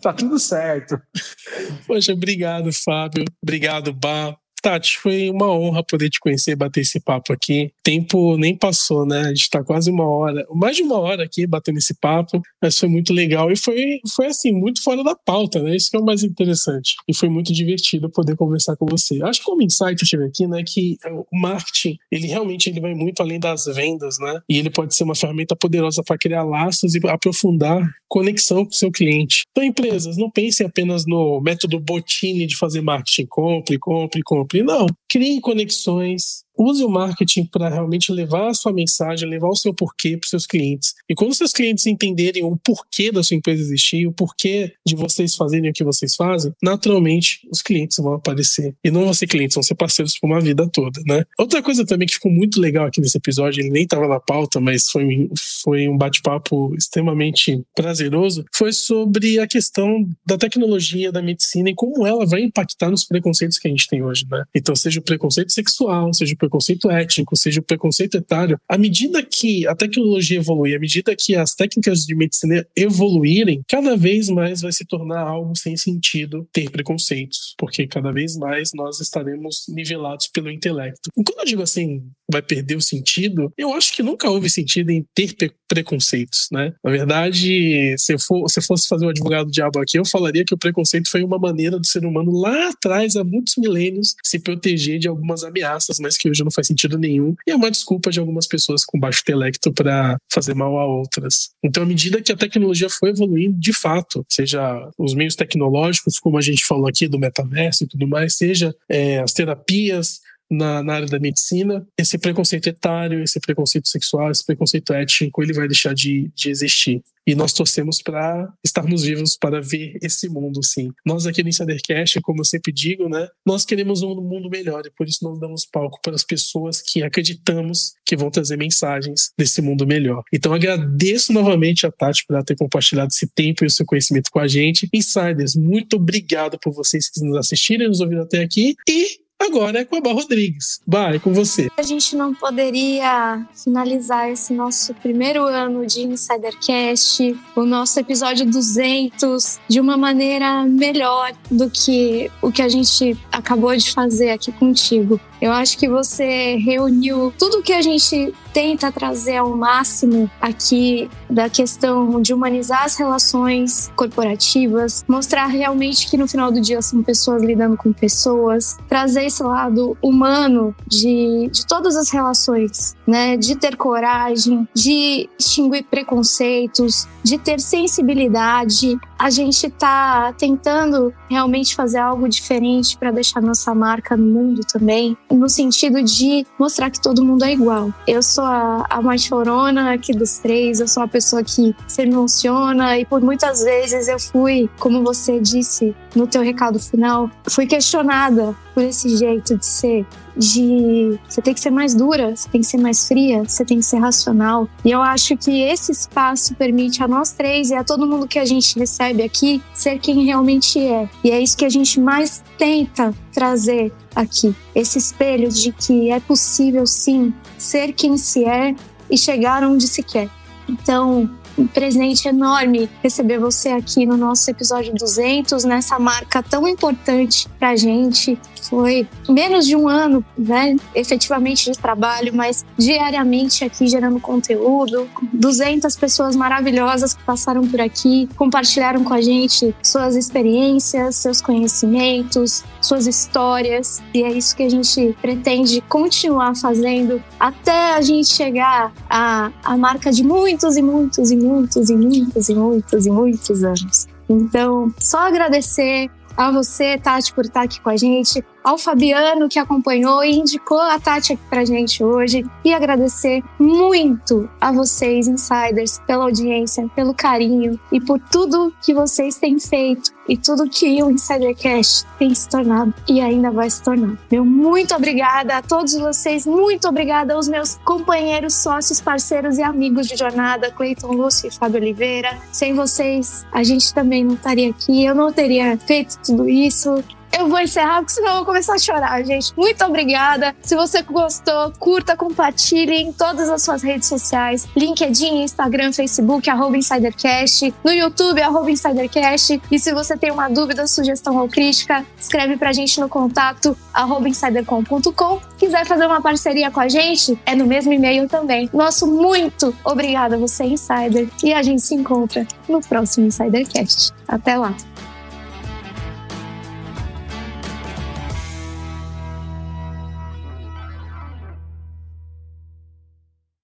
Tá tudo certo. Poxa, obrigado, Fábio. Obrigado, Bar. Tati, foi uma honra poder te conhecer, bater esse papo aqui. Tempo nem passou, né? A gente tá quase uma hora, mais de uma hora aqui batendo esse papo, mas foi muito legal e foi, foi assim, muito fora da pauta, né? Isso que é o mais interessante. E foi muito divertido poder conversar com você. Acho que como insight eu tive aqui, né, que o marketing, ele realmente ele vai muito além das vendas, né? E ele pode ser uma ferramenta poderosa para criar laços e aprofundar conexão com o seu cliente. Então, empresas, não pensem apenas no método Botini de fazer marketing. Compre, compre, compre. Não. Criem conexões, use o marketing para realmente levar a sua mensagem, levar o seu porquê para os seus clientes. E quando os seus clientes entenderem o porquê da sua empresa existir, o porquê de vocês fazerem o que vocês fazem, naturalmente os clientes vão aparecer. E não vão ser clientes, vão ser parceiros por uma vida toda, né? Outra coisa também que ficou muito legal aqui nesse episódio, ele nem estava na pauta, mas foi, foi um bate-papo extremamente prazeroso, foi sobre a questão da tecnologia, da medicina e como ela vai impactar nos preconceitos que a gente tem hoje, né? Então, seja o preconceito sexual, seja o preconceito étnico, seja o preconceito etário, à medida que a tecnologia evolui, à medida que as técnicas de medicina evoluírem, cada vez mais vai se tornar algo sem sentido ter preconceitos, porque cada vez mais nós estaremos nivelados pelo intelecto. E quando eu digo assim, vai perder o sentido, eu acho que nunca houve sentido em ter preconceitos, né? Na verdade, se eu, for, se eu fosse fazer o advogado do diabo aqui, eu falaria que o preconceito foi uma maneira do ser humano lá atrás, há muitos milênios, se proteger de algumas ameaças, mas que hoje não faz sentido nenhum. E é uma desculpa de algumas pessoas com baixo intelecto para fazer mal a outras. Então, à medida que a tecnologia foi evoluindo, de fato, seja os meios tecnológicos, como a gente falou aqui do metaverso e tudo mais, seja é, as terapias, na, na, área da medicina, esse preconceito etário, esse preconceito sexual, esse preconceito étnico, ele vai deixar de, de existir. E nós torcemos para estarmos vivos para ver esse mundo, sim. Nós aqui no Insidercast, como eu sempre digo, né, nós queremos um mundo melhor e por isso nós damos palco para as pessoas que acreditamos que vão trazer mensagens desse mundo melhor. Então agradeço novamente a Tati por ter compartilhado esse tempo e o seu conhecimento com a gente. Insiders, muito obrigado por vocês que nos assistiram e nos ouviram até aqui e Agora é com a Bar Rodrigues. Vai, com você. A gente não poderia finalizar esse nosso primeiro ano de Insidercast, o nosso episódio 200, de uma maneira melhor do que o que a gente acabou de fazer aqui contigo. Eu acho que você reuniu tudo que a gente tenta trazer ao máximo aqui da questão de humanizar as relações corporativas, mostrar realmente que no final do dia são pessoas lidando com pessoas, trazer esse lado humano de, de todas as relações, né? De ter coragem, de extinguir preconceitos, de ter sensibilidade. A gente tá tentando realmente fazer algo diferente para deixar nossa marca no mundo também no sentido de mostrar que todo mundo é igual. Eu sou a, a mais chorona aqui dos três, eu sou a pessoa que se emociona e por muitas vezes eu fui, como você disse no teu recado final, fui questionada por esse jeito de ser de você tem que ser mais dura, você tem que ser mais fria, você tem que ser racional. E eu acho que esse espaço permite a nós três e a todo mundo que a gente recebe aqui ser quem realmente é. E é isso que a gente mais tenta trazer aqui. Esse espelho de que é possível sim ser quem se é e chegar onde se quer. Então, um presente enorme receber você aqui no nosso episódio 200, nessa marca tão importante pra gente. Foi menos de um ano, né, efetivamente de trabalho, mas diariamente aqui gerando conteúdo. 200 pessoas maravilhosas que passaram por aqui, compartilharam com a gente suas experiências, seus conhecimentos, suas histórias. E é isso que a gente pretende continuar fazendo até a gente chegar à, à marca de muitos e muitos e muitos e muitos e muitos e muitos anos. Então, só agradecer a você, Tati, por estar aqui com a gente, ao Fabiano que acompanhou e indicou a Tati aqui pra gente hoje e agradecer muito a vocês, insiders, pela audiência, pelo carinho e por tudo que vocês têm feito e tudo que o Insidercast tem se tornado e ainda vai se tornar. Meu muito obrigada a todos vocês, muito obrigada aos meus companheiros, sócios, parceiros e amigos de jornada, Cleiton Lúcio e Fábio Oliveira. Sem vocês, a gente também não estaria aqui, eu não teria feito tudo isso. Eu vou encerrar, porque senão eu vou começar a chorar, gente. Muito obrigada. Se você gostou, curta, compartilhe em todas as suas redes sociais: LinkedIn, Instagram, Facebook, arroba InsiderCast, no YouTube, arroba InsiderCast. E se você tem uma dúvida, sugestão ou crítica, escreve pra gente no contato arroba insidercom.com. Quiser fazer uma parceria com a gente, é no mesmo e-mail também. Nosso muito obrigado a você, Insider. E a gente se encontra no próximo InsiderCast. Até lá!